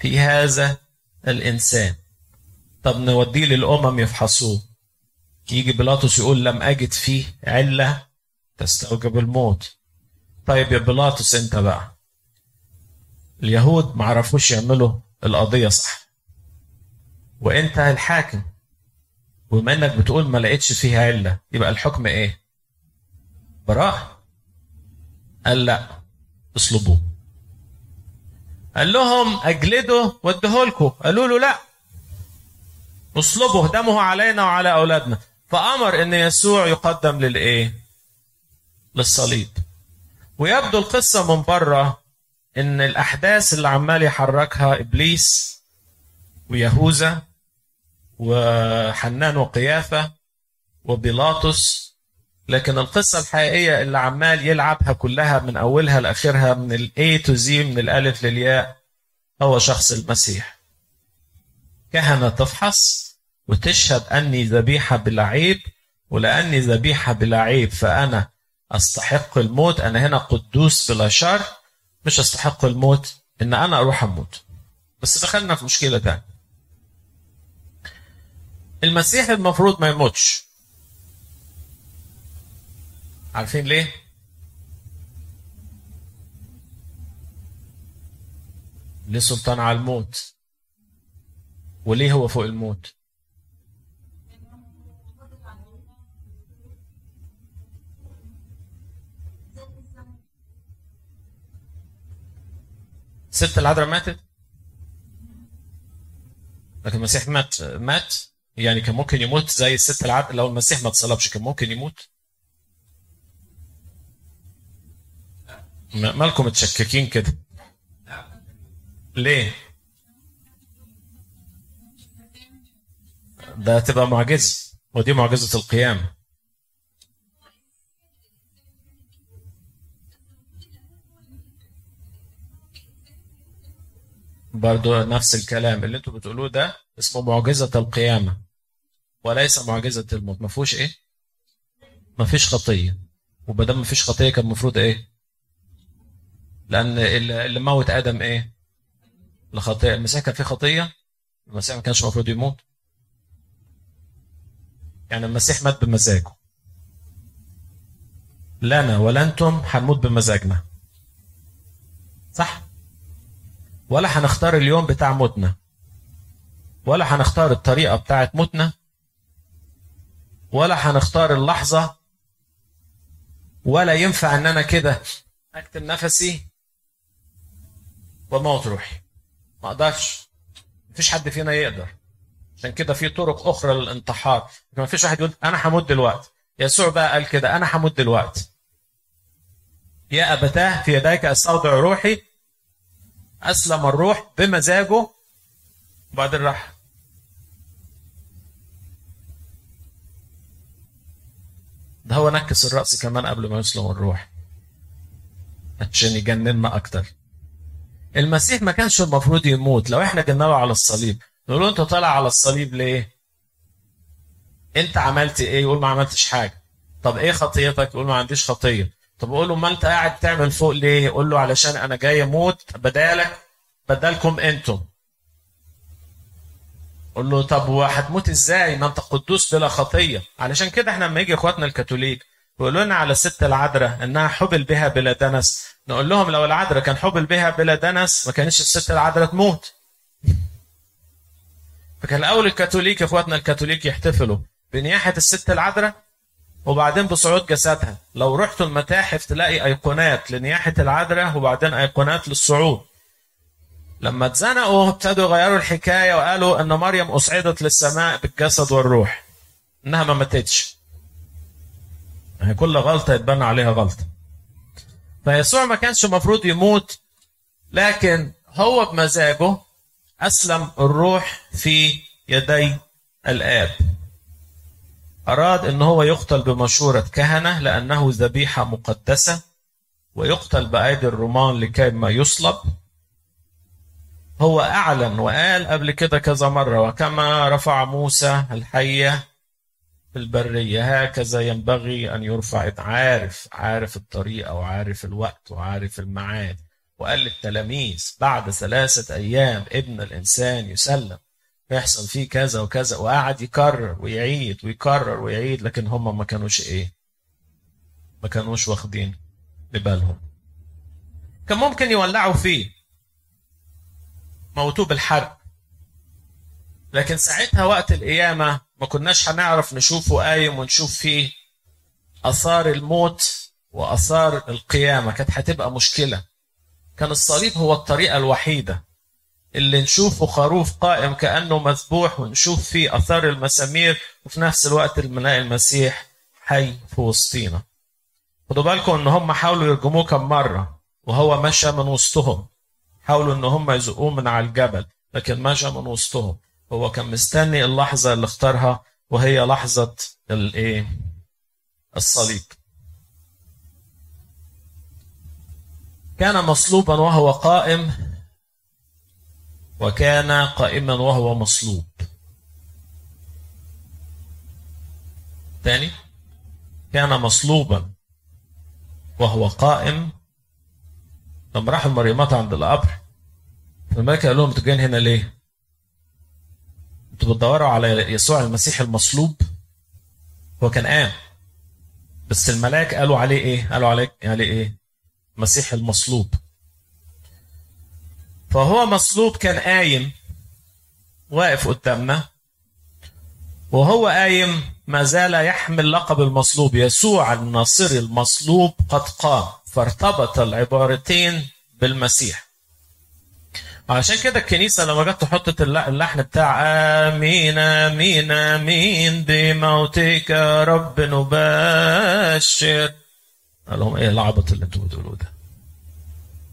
في هذا الإنسان. طب نوديه للأمم يفحصوه. يجي بيلاطس يقول لم أجد فيه علة تستوجب الموت. طيب يا بيلاطس أنت بقى. اليهود ما عرفوش يعملوا القضية صح. وأنت الحاكم. وبما إنك بتقول ما لقيتش فيها علة يبقى الحكم إيه؟ براءة. قال لا اصلبوه. قال لهم اجلدوا وادهولكم قالوا له لا اصلبه دمه علينا وعلى أولادنا. فأمر إن يسوع يقدم للإيه؟ للصليب. ويبدو القصة من بره إن الأحداث اللي عمال يحركها إبليس ويهوذا وحنان وقيافه وبيلاطس لكن القصة الحقيقية اللي عمال يلعبها كلها من أولها لآخرها من ال A to Z من الألف للياء هو شخص المسيح. كهنة تفحص. وتشهد أني ذبيحة بلا عيب ولأني ذبيحة بلا عيب فأنا أستحق الموت. أنا هنا قدوس بلا شر مش أستحق الموت إن أنا أروح أموت. بس دخلنا في مشكلة تانية. المسيح المفروض ما يموتش. عارفين ليه؟ ليه سلطان على الموت. وليه هو فوق الموت؟ ست العذراء ماتت. لكن المسيح مات مات. يعني كان ممكن يموت زي الست العذراء. لو المسيح ما اتصلبش كان ممكن يموت. مالكم متشككين كده؟ ليه؟ ده تبقى معجزة. ودي معجزة القيامة. برضو نفس الكلام اللي أنتوا بتقولوه ده اسمه معجزة القيامة. وليس معجزة الموت. ما فيهوش إيه؟ ما فيش خطية. وبدل ما فيش خطية كان المفروض إيه؟ لأن اللي موت آدم إيه؟ الخطيه المسيح كان فيه خطية؟ المسيح ما كانش المفروض يموت؟ يعني المسيح مات بمزاجه. لا أنا ولا أنتم هنموت بمزاجنا. صح؟ ولا هنختار اليوم بتاع موتنا. ولا هنختار الطريقة بتاعت موتنا. ولا هنختار اللحظة. ولا ينفع إن أنا كده أكتم نفسي وموت روحي. ما أقدرش. مفيش حد فينا يقدر. عشان كده في طرق أخرى للانتحار. ما فيش واحد يقول أنا همد الوقت يسوع بقى قال كده أنا همد الوقت يا أبتاه في يديك أستودع روحي أسلم الروح بمزاجه وبعدين راح ده هو نكس الرأس كمان قبل ما يسلم الروح عشان يجننا أكتر المسيح ما كانش المفروض يموت لو إحنا جينا له على الصليب نقول له أنت طالع على الصليب ليه؟ أنت عملت إيه؟ يقول ما عملتش حاجة. طب إيه خطيتك؟ يقول ما عنديش خطية. طب أقول له ما انت قاعد تعمل فوق ليه؟ يقول له علشان أنا جاي أموت بدالك بدالكم أنتم. قول له طب وهتموت إزاي؟ ما انت قدوس بلا خطية. علشان كده إحنا لما يجي اخواتنا الكاثوليك يقولوا لنا على الست العذراء انها حبل بها بلا دنس نقول لهم لو العذراء كان حبل بها بلا دنس ما كانش الست العذراء تموت فكان الأول الكاثوليك إخواتنا الكاثوليك يحتفلوا بنياحة الست العذراء وبعدين بصعود جسدها. لو رحتوا المتاحف تلاقي أيقونات لنياحة العذراء وبعدين أيقونات للصعود. لما اتزنقوا ابتدوا يغيروا الحكاية وقالوا إن مريم اصعدت للسماء بالجسد والروح. إنها ما ماتتش. هي كل غلطة يتبنى عليها غلطة. فيسوع ما كانش المفروض يموت لكن هو بمزاجه أسلم الروح في يدي الآب. أراد أن هو يقتل بمشورة كهنة لأنه ذبيحة مقدسة ويقتل بأيدي الرومان لكي ما يصلب. هو أعلن وقال قبل كده كذا مرة وكما رفع موسى الحية في البرية هكذا ينبغي أن يرفع عارف عارف الطريقة وعارف الوقت وعارف الميعاد. وقال للتلاميذ بعد ثلاثة أيام ابن الإنسان يسلم. يحصل فيه كذا وكذا وقعد يكرر ويعيد ويكرر ويعيد لكن هم ما كانوش إيه؟ ما كانوش واخدين ببالهم. كان ممكن يولعوا فيه. موتوه بالحرب لكن ساعتها وقت القيامة ما كناش هنعرف نشوفه قايم ونشوف فيه آثار الموت وآثار القيامة. كانت هتبقى مشكلة. كان الصليب هو الطريقة الوحيدة. اللي نشوفه خروف قائم كأنه مذبوح ونشوف فيه أثار المسامير وفي نفس الوقت نلاقي المسيح حي في وسطينا. خدوا بالكم إن هم حاولوا يرجموه كم مرة وهو مشى من وسطهم. حاولوا إن هم يزقوه من على الجبل لكن مشى من وسطهم. هو كان مستني اللحظة اللي اختارها وهي لحظة الإيه؟ الصليب. كان مصلوبا وهو قائم وكان قائما وهو مصلوب ثاني كان مصلوبا وهو قائم لما راحوا المريمات عند القبر الملك قال لهم أنتوا جايين هنا ليه؟ أنتوا بتدوروا على يسوع المسيح المصلوب هو كان قام بس الملاك قالوا عليه إيه؟ قالوا عليه عليه إيه؟ مسيح المصلوب فهو مصلوب كان قايم واقف قدامنا وهو قايم ما زال يحمل لقب المصلوب يسوع الناصري المصلوب قد قام فارتبط العبارتين بالمسيح. عشان كده الكنيسة لما جت تحط اللحن بتاع آمين آمين آمين بموتك يا رب نبشر. قال لهم إيه العبط اللي أنتوا بتقولوه ده؟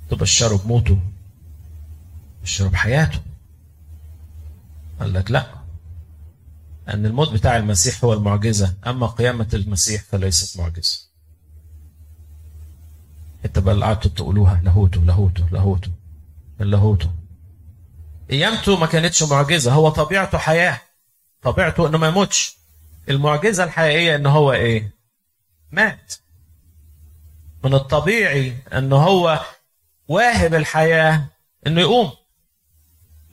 تبشروا بموته. بشروا بحياته قال لك لا. أن الموت بتاع المسيح هو المعجزة. أما قيامة المسيح فليست معجزة. انت بقى اللي قعدتوا تقولوها لاهوته لاهوته لاهوته اللاهوته قيامته ما كانتش معجزة. هو طبيعته حياة. طبيعته إنه ما يموتش. المعجزة الحقيقية إن هو إيه؟ مات. من الطبيعي انه هو واهب الحياة إنه يقوم.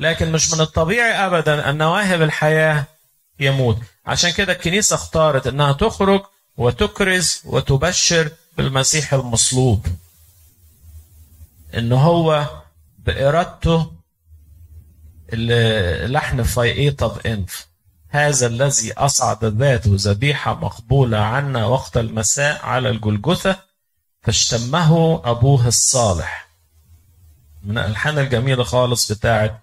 لكن مش من الطبيعي ابدا أن واهب الحياة يموت. عشان كده الكنيسة اختارت إنها تخرج وتكرز وتبشر بالمسيح المصلوب. إن هو بإرادته لحن فايقيطة بإنف هذا الذي أصعد ذاته ذبيحة مقبولة عنا وقت المساء على الجلجثة فاشتمه أبوه الصالح. من الألحان الجميلة خالص بتاعت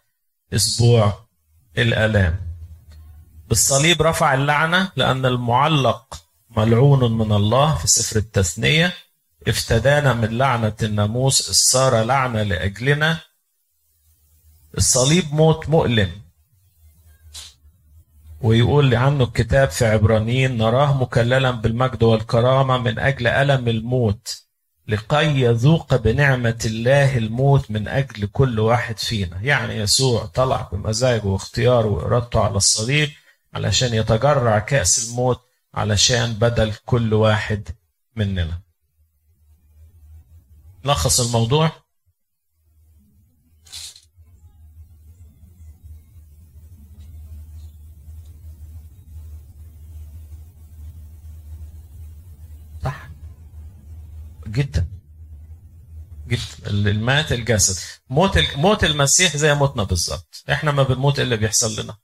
أسبوع الآلام. بالصليب رفع اللعنة لأن المعلق ملعون من الله في سفر التثنية. افتدانا من لعنة الناموس الصار لعنة لأجلنا. الصليب موت مؤلم. ويقول عنه الكتاب في عبرانيين نراه مكللا بالمجد والكرامة من أجل ألم الموت. لكي يذوق بنعمة الله الموت من أجل كل واحد فينا. يعني يسوع طلع بمزاجه واختياره وإرادته على الصليب علشان يتجرع كأس الموت علشان بدل كل واحد مننا. لخص الموضوع؟ جدا. جدا. المات الجسد. موت موت المسيح زي موتنا بالظبط. إحنا ما بنموت إلا بيحصل لنا.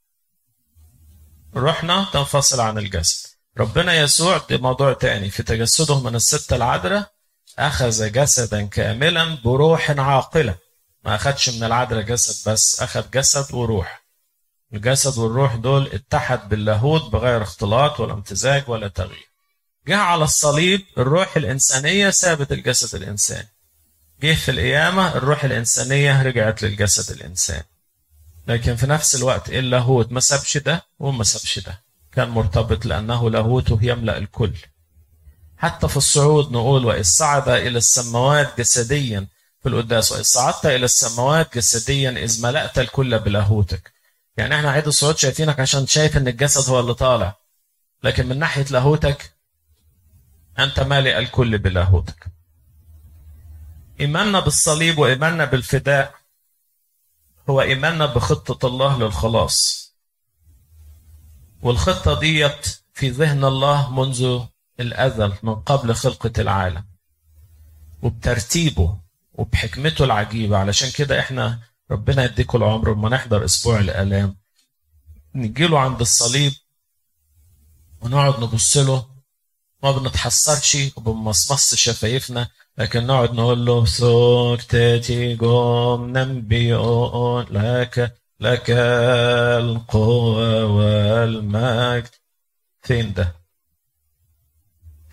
روحنا تنفصل عن الجسد. ربنا يسوع ده موضوع تاني. في تجسده من الستة العذراء أخذ جسدا كاملا بروح عاقلة. ما أخدش من العذراء جسد بس أخذ جسد وروح. الجسد والروح دول اتحد باللاهوت بغير اختلاط ولا امتزاج ولا تغيير. جه على الصليب الروح الإنسانية سابت الجسد الإنساني. جه في القيامة الروح الإنسانية رجعت للجسد الإنساني. لكن في نفس الوقت اللاهوت؟ ما سابش ده وما سابش ده. كان مرتبط لأنه لاهوته يملأ الكل. حتى في الصعود نقول وإذ صعد إلى السماوات جسديا في القداس وإذ صعدت إلى السماوات جسديا إذ ملأت الكل بلاهوتك. يعني إحنا عيد الصعود شايفينك عشان شايف إن الجسد هو اللي طالع. لكن من ناحية لاهوتك أنت مالئ الكل بلاهوتك. إيماننا بالصليب وإيماننا بالفداء هو إيماننا بخطة الله للخلاص. والخطة ديت في ذهن الله منذ الأزل من قبل خلقة العالم. وبترتيبه وبحكمته العجيبة. علشان كده إحنا ربنا يديكم العمر لما نحضر أسبوع الآلام نجيله عند الصليب ونقعد نبص له ما بنتحسرش وبنمصمص شفايفنا لكن نقعد نقول له سكتتي قوم ننبيون لك لك القوة والمجد. فين ده؟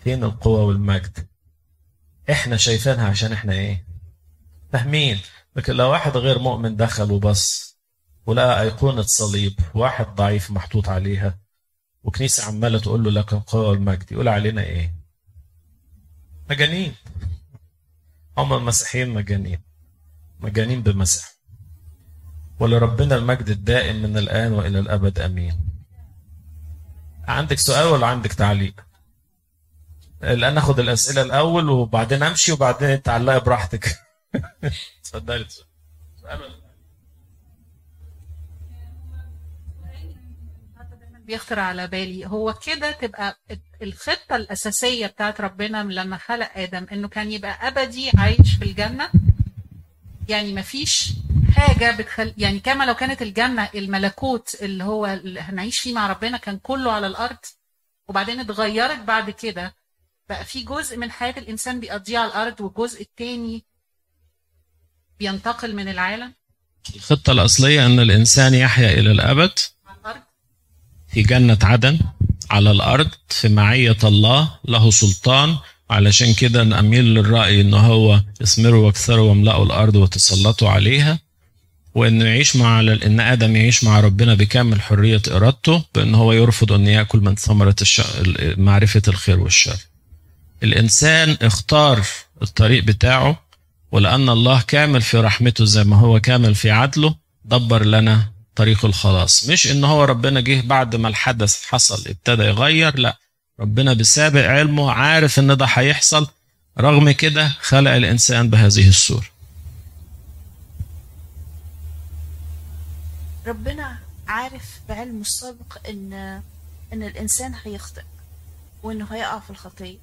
فين القوة والمجد؟ إحنا شايفينها عشان إحنا إيه؟ فاهمين. لكن لو واحد غير مؤمن دخل وبص ولقى أيقونة صليب واحد ضعيف محطوط عليها وكنيسة عمالة تقول له لك القوة والمجد يقول علينا إيه؟ مجانين. هم المسيحيين مجانين. مجانين بمسيح. ولربنا المجد الدائم من الآن وإلى الأبد أمين. عندك سؤال ولا عندك تعليق؟ الآن ناخد الأسئلة الأول وبعدين أمشي وبعدين تعلقي براحتك. <laughs> اتفضلي. سؤال بيخطر على بالي. هو كده تبقى الخطة الأساسية بتاعت ربنا لما خلق آدم إنه كان يبقى أبدي عايش في الجنة؟ يعني مفيش حاجة بتخل يعني كما لو كانت الجنة الملكوت اللي هو اللي هنعيش فيه مع ربنا كان كله على الأرض وبعدين اتغيرت بعد كده بقى في جزء من حياة الإنسان بيقضيه على الأرض والجزء الثاني بينتقل من العالم؟ الخطة الأصلية إن الإنسان يحيا إلى الأبد. على الأرض في جنة عدن على الأرض في معيه الله له سلطان علشان كده نميل للرأي إن هو اثمروا واكثروا واملأوا الأرض وتسلطوا عليها وانه يعيش مع إن آدم يعيش مع ربنا بكامل حرية إرادته بإن هو يرفض إن يأكل من ثمرة الش... معرفة الخير والشر. الإنسان اختار الطريق بتاعه ولأن الله كامل في رحمته زي ما هو كامل في عدله دبر لنا طريق الخلاص. مش إن هو ربنا جه بعد ما الحدث حصل ابتدى يغير لا. ربنا بسابق علمه عارف إن ده هيحصل رغم كده خلق الإنسان بهذه الصورة. ربنا عارف بعلمه السابق إن إن الإنسان هيخطئ وإنه هيقع في الخطية.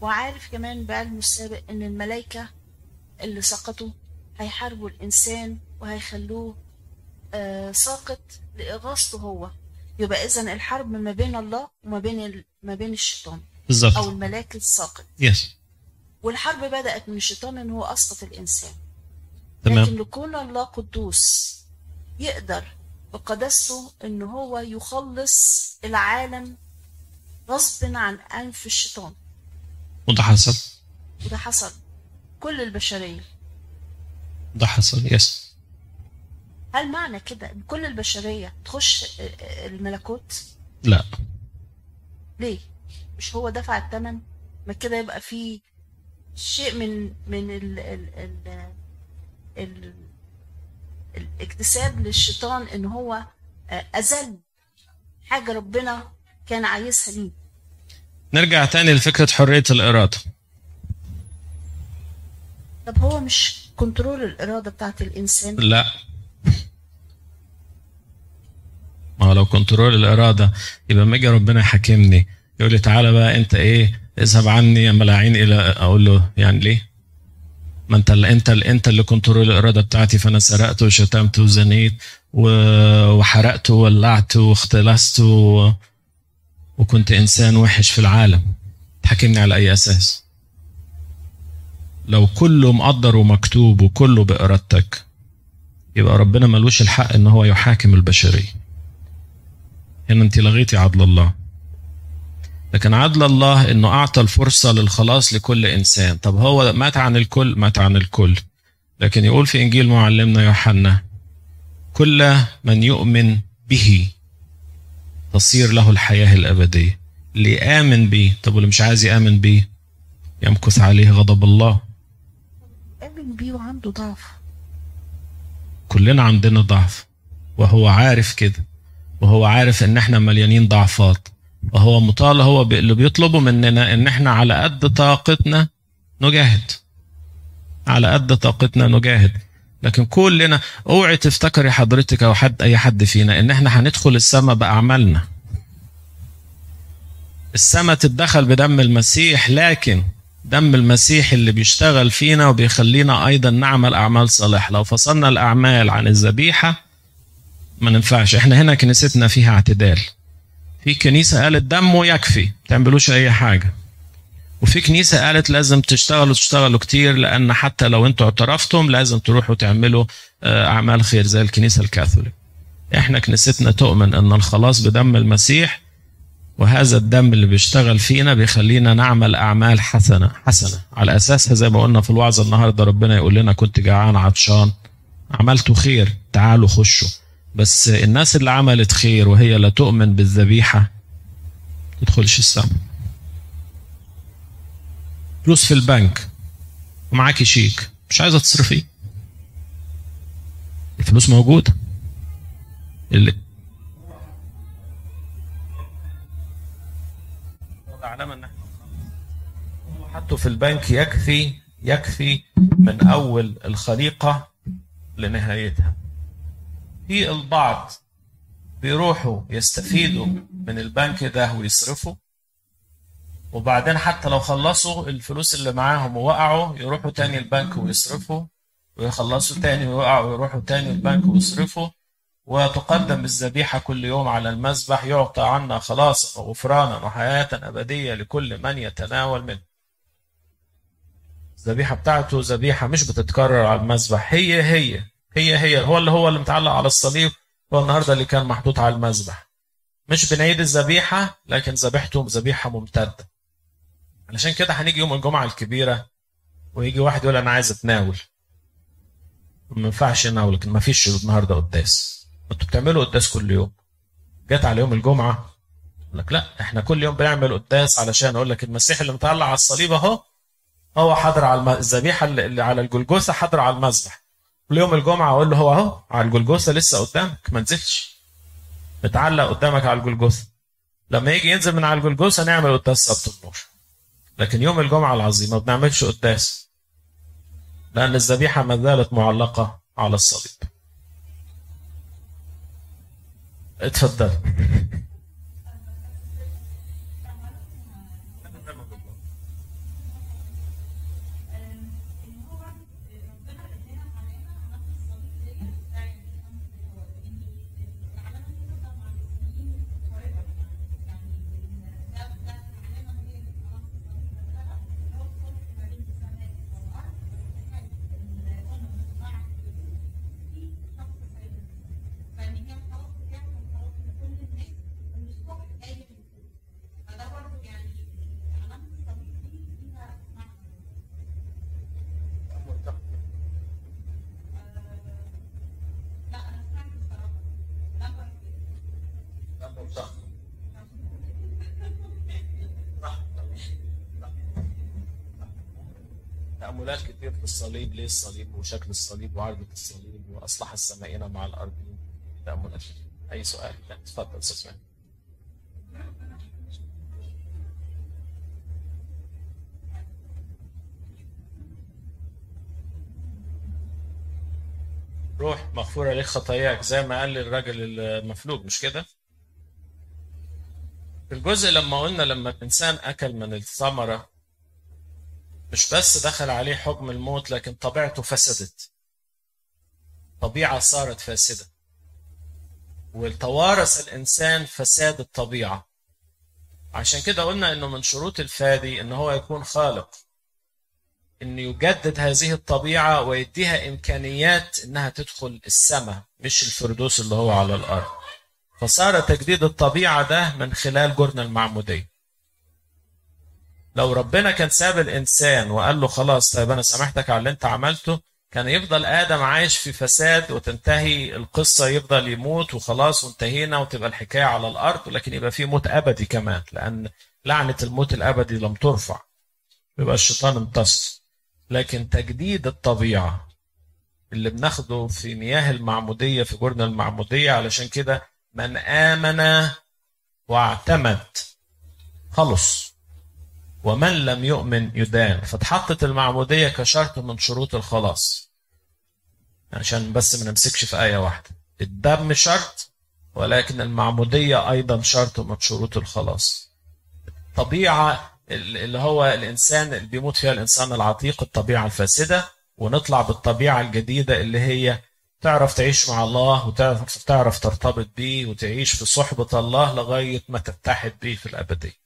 وعارف كمان بعلمه السابق إن الملائكة اللي سقطوا هيحاربوا الإنسان وهيخلوه ساقط لإغاظته هو. يبقى إذا الحرب ما بين الله وما بين ما بين الشيطان أو بالظبط الملاك الساقط. يس والحرب بدأت من الشيطان إن هو أسقط الإنسان. تمام. لكن لكون الله قدوس يقدر بقداسته إن هو يخلص العالم غصب عن أنف الشيطان. وده حصل؟ وده حصل. كل البشرية. ده حصل. يس هل معنى كده إن كل البشرية تخش الملكوت؟ لا. ليه؟ مش هو دفع الثمن ما كده يبقى في شيء من من ال ال ال ال الاكتساب للشيطان إن هو آه، أذل حاجة ربنا كان عايزها ليه. نرجع تاني لفكرة حرية الإرادة. طب هو مش control الإرادة بتاعت الإنسان؟ لا. ما هو لو control الإرادة يبقى لما يجي ربنا يحاكمني يقول لي تعالى بقى أنت إيه اذهب عني يا ملاعين إلى أقول له يعني ليه؟ ما أنت اللي أنت اللي أنت اللي كنترول الإرادة بتاعتي فأنا سرقت وشتمت وزنيت وحرقت وولعت واختلست و... وكنت إنسان وحش في العالم تحاكمني على أي أساس؟ لو كله مقدر ومكتوب وكله بإرادتك يبقى ربنا ملوش الحق إن هو يحاكم البشرية هنا انت لغيتي عدل الله. لكن عدل الله إنه أعطى الفرصة للخلاص لكل إنسان. طب هو مات عن الكل؟ مات عن الكل. لكن يقول في إنجيل معلمنا يوحنا كل من يؤمن به تصير له الحياة الأبدية. اللي يامن بيه طب واللي مش عايز يآمن بيه؟ يمكث عليه غضب الله. آمن بيه وعنده ضعف. كلنا عندنا ضعف وهو عارف كده. وهو عارف إن إحنا مليانين ضعفات. وهو مطالب هو اللي بيطلبه مننا إن إحنا على قد طاقتنا نجاهد. على قد طاقتنا نجاهد. لكن كلنا أوعي تفتكري حضرتك أو حد أي حد فينا إن إحنا هندخل السماء بأعمالنا. السماء تتدخل بدم المسيح لكن دم المسيح اللي بيشتغل فينا وبيخلينا أيضا نعمل أعمال صالحة. لو فصلنا الأعمال عن الذبيحة ما ننفعش. إحنا هنا كنيستنا فيها اعتدال. في كنيسة قالت دمه يكفي ما تعملوش أي حاجة. وفي كنيسة قالت لازم تشتغلوا تشتغلوا كتير لأن حتى لو أنتوا اعترفتم لازم تروحوا تعملوا آه، أعمال خير زي الكنيسة الكاثوليك. إحنا كنيستنا تؤمن إن الخلاص بدم المسيح وهذا الدم اللي بيشتغل فينا بيخلينا نعمل أعمال حسنة حسنة. على أساسها زي ما قلنا في الوعظه النهارده ربنا يقول لنا كنت جعان عطشان. عملتوا خير تعالوا خشوا. بس الناس اللي عملت خير وهي لا تؤمن بالذبيحة تدخلش السماء فلوس في البنك ومعاكي شيك مش عايزة تصرفيه الفلوس موجودة. اللي هو حطه في البنك يكفي يكفي من أول الخليقة لنهايتها. في البعض بيروحوا يستفيدوا من البنك ده ويصرفوا. وبعدين حتى لو خلصوا الفلوس اللي معاهم ووقعوا يروحوا تاني البنك ويصرفوا. ويخلصوا تاني ويقعوا ويروحوا تاني البنك ويصرفوا. وتقدم الذبيحة كل يوم على المذبح يعطى عنا خلاصا وغفرانا وحياة أبدية لكل من يتناول منه. الذبيحة بتاعته ذبيحة مش بتتكرر على المذبح هي هي. هي هي هو اللي هو اللي متعلق على الصليب هو النهاردة اللي كان محطوط على المذبح. مش بنعيد الذبيحة لكن ذبيحته ذبيحة ممتدة. علشان كده هنيجي يوم الجمعة الكبيرة ويجي واحد يقول أنا عايز أتناول. ما ينفعش يناول لكن ما فيش النهارده قداس. أنتوا بتعملوا قداس كل يوم. جت على يوم الجمعة لك لا إحنا كل يوم بنعمل قداس علشان أقول لك المسيح اللي متعلق على الصليب أهو هو حاضر على الذبيحة اللي على الجلجوسه حاضر على المذبح. يوم الجمعة أقول له هو أهو على الجلجوسة لسه قدامك ما نزلش متعلق قدامك على الجلجوسة. لما يجي ينزل من على الجلجوسة نعمل قداس سبت النور لكن يوم الجمعة العظيم ما بنعملش قداس لأن الذبيحة ما زالت معلقة على الصليب. اتفضل. تأملات كتير في الصليب ليه الصليب وشكل الصليب وعرضة الصليب وأصلح السمائين مع الأرضين تأملات كتير. أي سؤال؟ لا، اتفضل أستاذ مهدي. روح مغفورة لك خطاياك زي ما قال الراجل المفلوج مش كده؟ في الجزء لما قلنا لما الإنسان أكل من الثمرة مش بس دخل عليه حكم الموت لكن طبيعته فسدت. طبيعة صارت فاسدة. وتوارث الإنسان فساد الطبيعة. عشان كده قلنا إنه من شروط الفادي إن هو يكون خالق. إنه يجدد هذه الطبيعة ويديها إمكانيات إنها تدخل السماء مش الفردوس اللي هو على الأرض. فصار تجديد الطبيعة ده من خلال جرن المعمودية. لو ربنا كان ساب الإنسان وقال له خلاص طيب أنا سامحتك على اللي أنت عملته كان يفضل آدم عايش في فساد وتنتهي القصة يفضل يموت وخلاص وانتهينا وتبقى الحكاية على الأرض لكن يبقى في موت أبدي كمان لأن لعنة الموت الأبدي لم ترفع يبقى الشيطان انتصر لكن تجديد الطبيعة اللي بناخده في مياه المعمودية في جرن المعمودية علشان كده من آمن واعتمد. خلص. ومن لم يؤمن يدان. فاتحطت المعمودية كشرط من شروط الخلاص. عشان بس ما نمسكش في آية واحدة. الدم شرط ولكن المعمودية أيضا شرط من شروط الخلاص. طبيعة اللي هو الإنسان اللي بيموت فيها الإنسان العتيق الطبيعة الفاسدة. ونطلع بالطبيعة الجديدة اللي هي تعرف تعيش مع الله وتعرف تعرف ترتبط بيه وتعيش في صحبة الله لغاية ما تتحد بيه في الأبدية.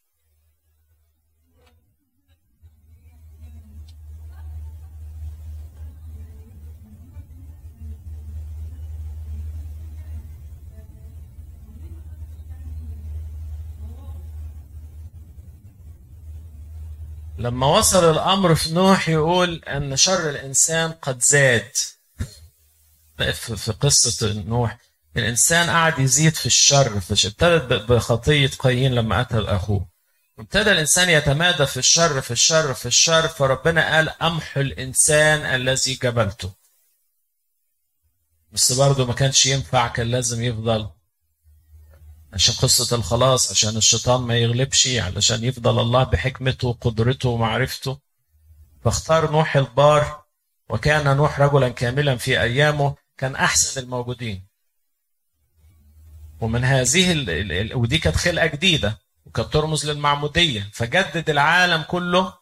لما وصل الأمر في نوح يقول أن شر الإنسان قد زاد. في قصة نوح الإنسان قعد يزيد في الشر ابتدت بخطية قايين لما قتل أخوه. ابتدى الإنسان يتمادى في الشر في الشر في الشر فربنا قال أمحو الإنسان الذي جبلته. بس برضه ما كانش ينفع كان لازم يفضل عشان قصة الخلاص عشان الشيطان ما يغلبش علشان يفضل الله بحكمته وقدرته ومعرفته. فاختار نوح البار وكان نوح رجلا كاملا في أيامه كان أحسن الموجودين. ومن هذه ال... ال... ودي كانت خلقة جديدة وكانت ترمز للمعمودية. فجدد العالم كله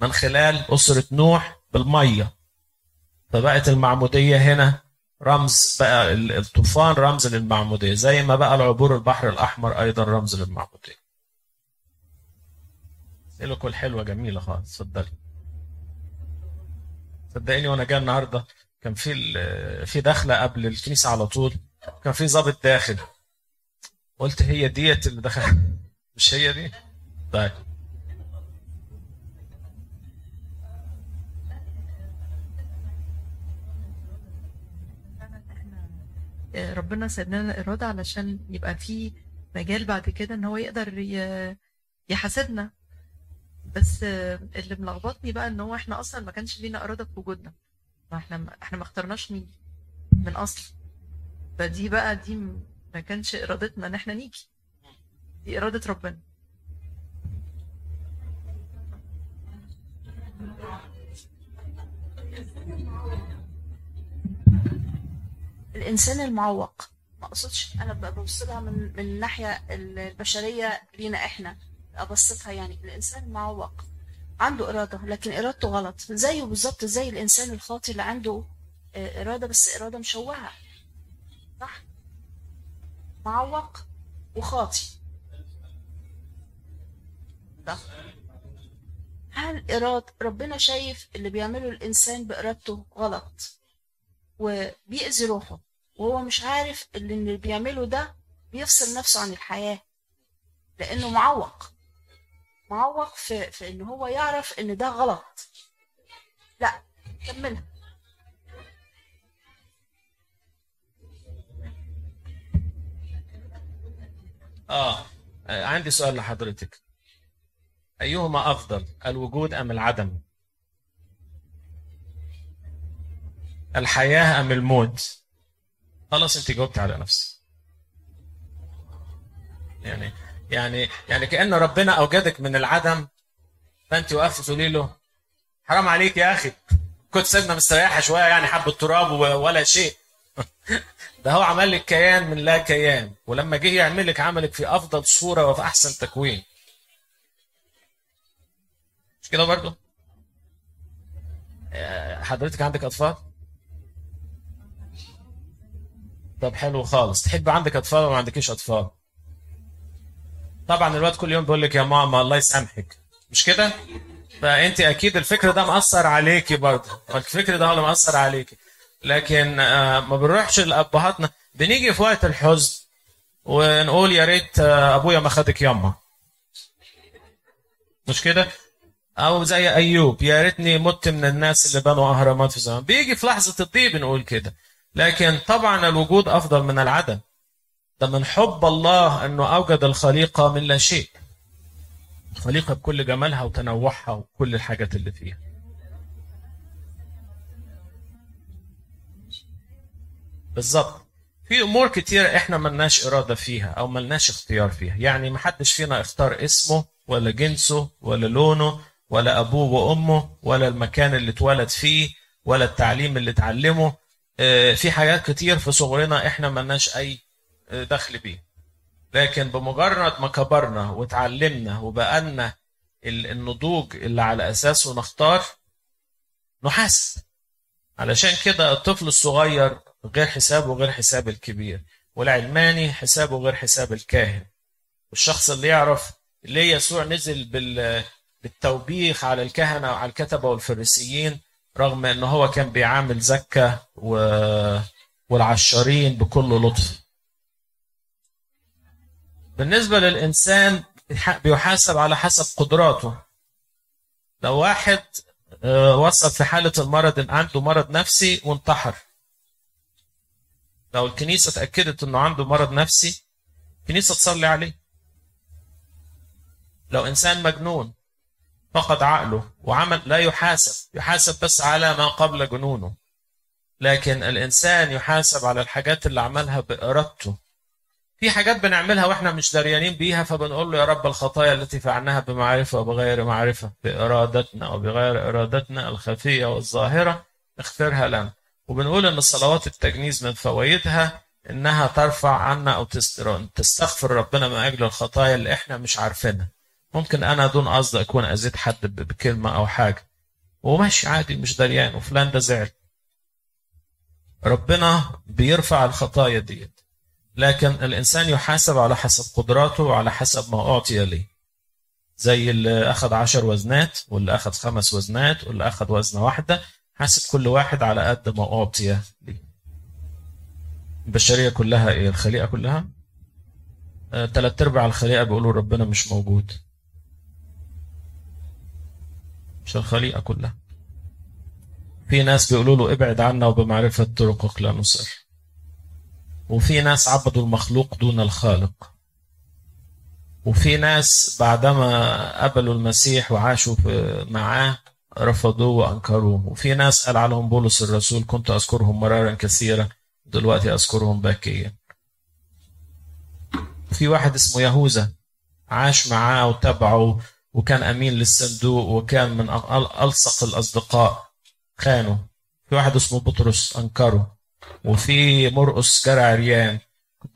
من خلال أسرة نوح بالمية. فبقت المعمودية هنا رمز بقى الطوفان رمز للمعمودية زي ما بقى العبور البحر الأحمر أيضا رمز للمعمودية. لكم حلوة جميلة خالص اتفضلي. صدقيني وأنا جاي النهارده كان في في دخلة قبل الكنيسة على طول كان في ضابط داخل. قلت هي ديت اللي دخل؟ مش هي دي؟ طيب. ربنا سيبنا لنا إرادة علشان يبقى في مجال بعد كده إن هو يقدر يحاسبنا. بس اللي ملخبطني بقى إن هو إحنا أصلا ما كانش لينا إرادة في وجودنا. ما إحنا إحنا ما اخترناش نيجي من أصل. فدي بقى دي ما كانش إرادتنا إن إحنا نيجي. دي إرادة ربنا. الإنسان المعوق. ما أقصدش أنا ببص لها من من الناحيه البشرية لينا إحنا ابسطها يعني. الإنسان المعوق عنده إرادة لكن إرادته غلط. زيه بالظبط زي الإنسان الخاطئ اللي عنده إرادة بس إرادة مشوهة. صح؟ معوق وخاطي صح هل إراد ربنا شايف اللي بيعمله الإنسان بإرادته غلط؟ وبيأذي روحه وهو مش عارف اللي اللي بيعمله ده بيفصل نفسه عن الحياة لأنه معوق. معوق في, في إن هو يعرف إن ده غلط. لا كملها آه عندي سؤال لحضرتك. أيهما أفضل الوجود أم العدم؟ الحياة أم الموت؟ خلاص أنت جاوبت على نفسك. يعني يعني يعني كأن ربنا أوجدك من العدم فأنت وقفت تقولي له حرام عليك يا أخي. كنت سيبنا مستريحة شوية يعني حبة تراب ولا شيء. <laughs> ده هو عمل لك كيان من لا كيان. ولما جه يعملك عملك في أفضل صورة وفي أحسن تكوين. مش كده برضو آه، حضرتك عندك أطفال؟ طب حلو خالص. تحب عندك أطفال ولا ما عندكيش أطفال؟ طبعا الواد كل يوم بيقول لك يا ماما الله يسامحك. مش كده؟ فأنت أكيد الفكر ده مأثر عليكي برضه. الفكر ده هو اللي مأثر عليكي. لكن آه، ما بنروحش لأبهاتنا. بنيجي في وقت الحزن ونقول يا ريت آه، أبويا ما خدك يما مش كده؟ أو زي أيوب يا ريتني مت من الناس اللي بنوا أهرامات في زمان. بيجي في لحظة الضيق بنقول كده. لكن طبعا الوجود أفضل من العدم. ده من حب الله أنه أوجد الخليقة من لا شيء. خليقة بكل جمالها وتنوعها وكل الحاجات اللي فيها. بالظبط في أمور كتير إحنا ملناش إرادة فيها أو ملناش اختيار فيها. يعني محدش فينا اختار اسمه ولا جنسه ولا لونه ولا أبوه وأمه ولا المكان اللي اتولد فيه ولا التعليم اللي اتعلمه في حاجات كتير في صغرنا إحنا ملناش اي آه، دخل بيه لكن بمجرد ما كبرنا وتعلمنا وبقالنا ال- النضوج اللي على أساسه نختار نحاسب علشان كده الطفل الصغير غير حسابه غير حساب الكبير والعلماني حسابه غير حساب الكاهن والشخص اللي يعرف ليه يسوع نزل بال بالتوبيخ على الكهنة وعلى الكتبة والفريسيين رغم إن هو كان بيعامل زكة. والعشارين بكل لطف. بالنسبة للإنسان بيحاسب على حسب قدراته. لو واحد آه، وصل في حالة المرض إن عنده مرض نفسي وانتحر. لو الكنيسة اتأكدت إنه عنده مرض نفسي الكنيسة تصلي عليه. لو إنسان مجنون فقد عقله وعمل لا يحاسب. يحاسب بس على ما قبل جنونه. لكن الإنسان يحاسب على الحاجات اللي عملها بإرادته. في حاجات بنعملها وإحنا مش دريانين بيها فبنقول له يا رب الخطايا التي فعلناها بمعرفة وبغير معرفة بإرادتنا وبغير إرادتنا الخفية والظاهرة اغفرها لنا. وبنقول إن صلوات التجنيز من فوائدها إنها ترفع عنا أو تستغفر ربنا من أجل الخطايا اللي إحنا مش عارفينها. ممكن أنا دون قصد أكون اذيت حد بكلمة أو حاجة. وماشي عادي مش دريان. وفلان ده زعل. ربنا بيرفع الخطايا ديت. لكن الإنسان يحاسب على حسب قدراته وعلى حسب ما أعطي ليه زي اللي أخذ عشر وزنات واللي أخذ خمس وزنات واللي أخذ وزنة واحدة حاسب كل واحد على قد ما أعطي ليه البشرية كلها إيه؟ الخليقة كلها؟ آه، تلات أرباع الخليقة بيقولوا ربنا مش موجود. مش الخليقة كلها. في ناس بيقولوا له ابعد عنا وبمعرفة طرقك لا نصر وفي ناس عبدوا المخلوق دون الخالق. وفي ناس بعدما قبلوا المسيح وعاشوا معاه رفضوه وأنكروه. وفي ناس قال عليهم بولس الرسول كنت أذكرهم مرارا كثيرا دلوقتي أذكرهم باكيا. في واحد اسمه يهوذا عاش معاه وتبعه وكان أمين للصندوق وكان من أل- الصق خانه. في واحد اسمه بطرس أنكره وفي مرقس جرى عريان.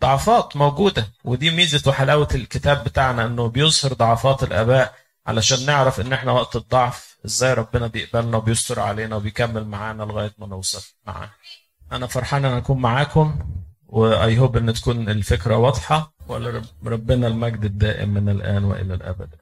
ضعفات موجودة ودي ميزة وحلاوة الكتاب بتاعنا إنه بيظهر ضعفات الآباء علشان نعرف إن إحنا وقت الضعف إزاي ربنا بيقبلنا وبيستر علينا وبيكمل معانا لغاية ما نوصل معاه. أنا فرحان إن أكون معاكم وأي هوب إن تكون الفكرة واضحة ولربنا المجد الدائم من الآن وإلى الأبد.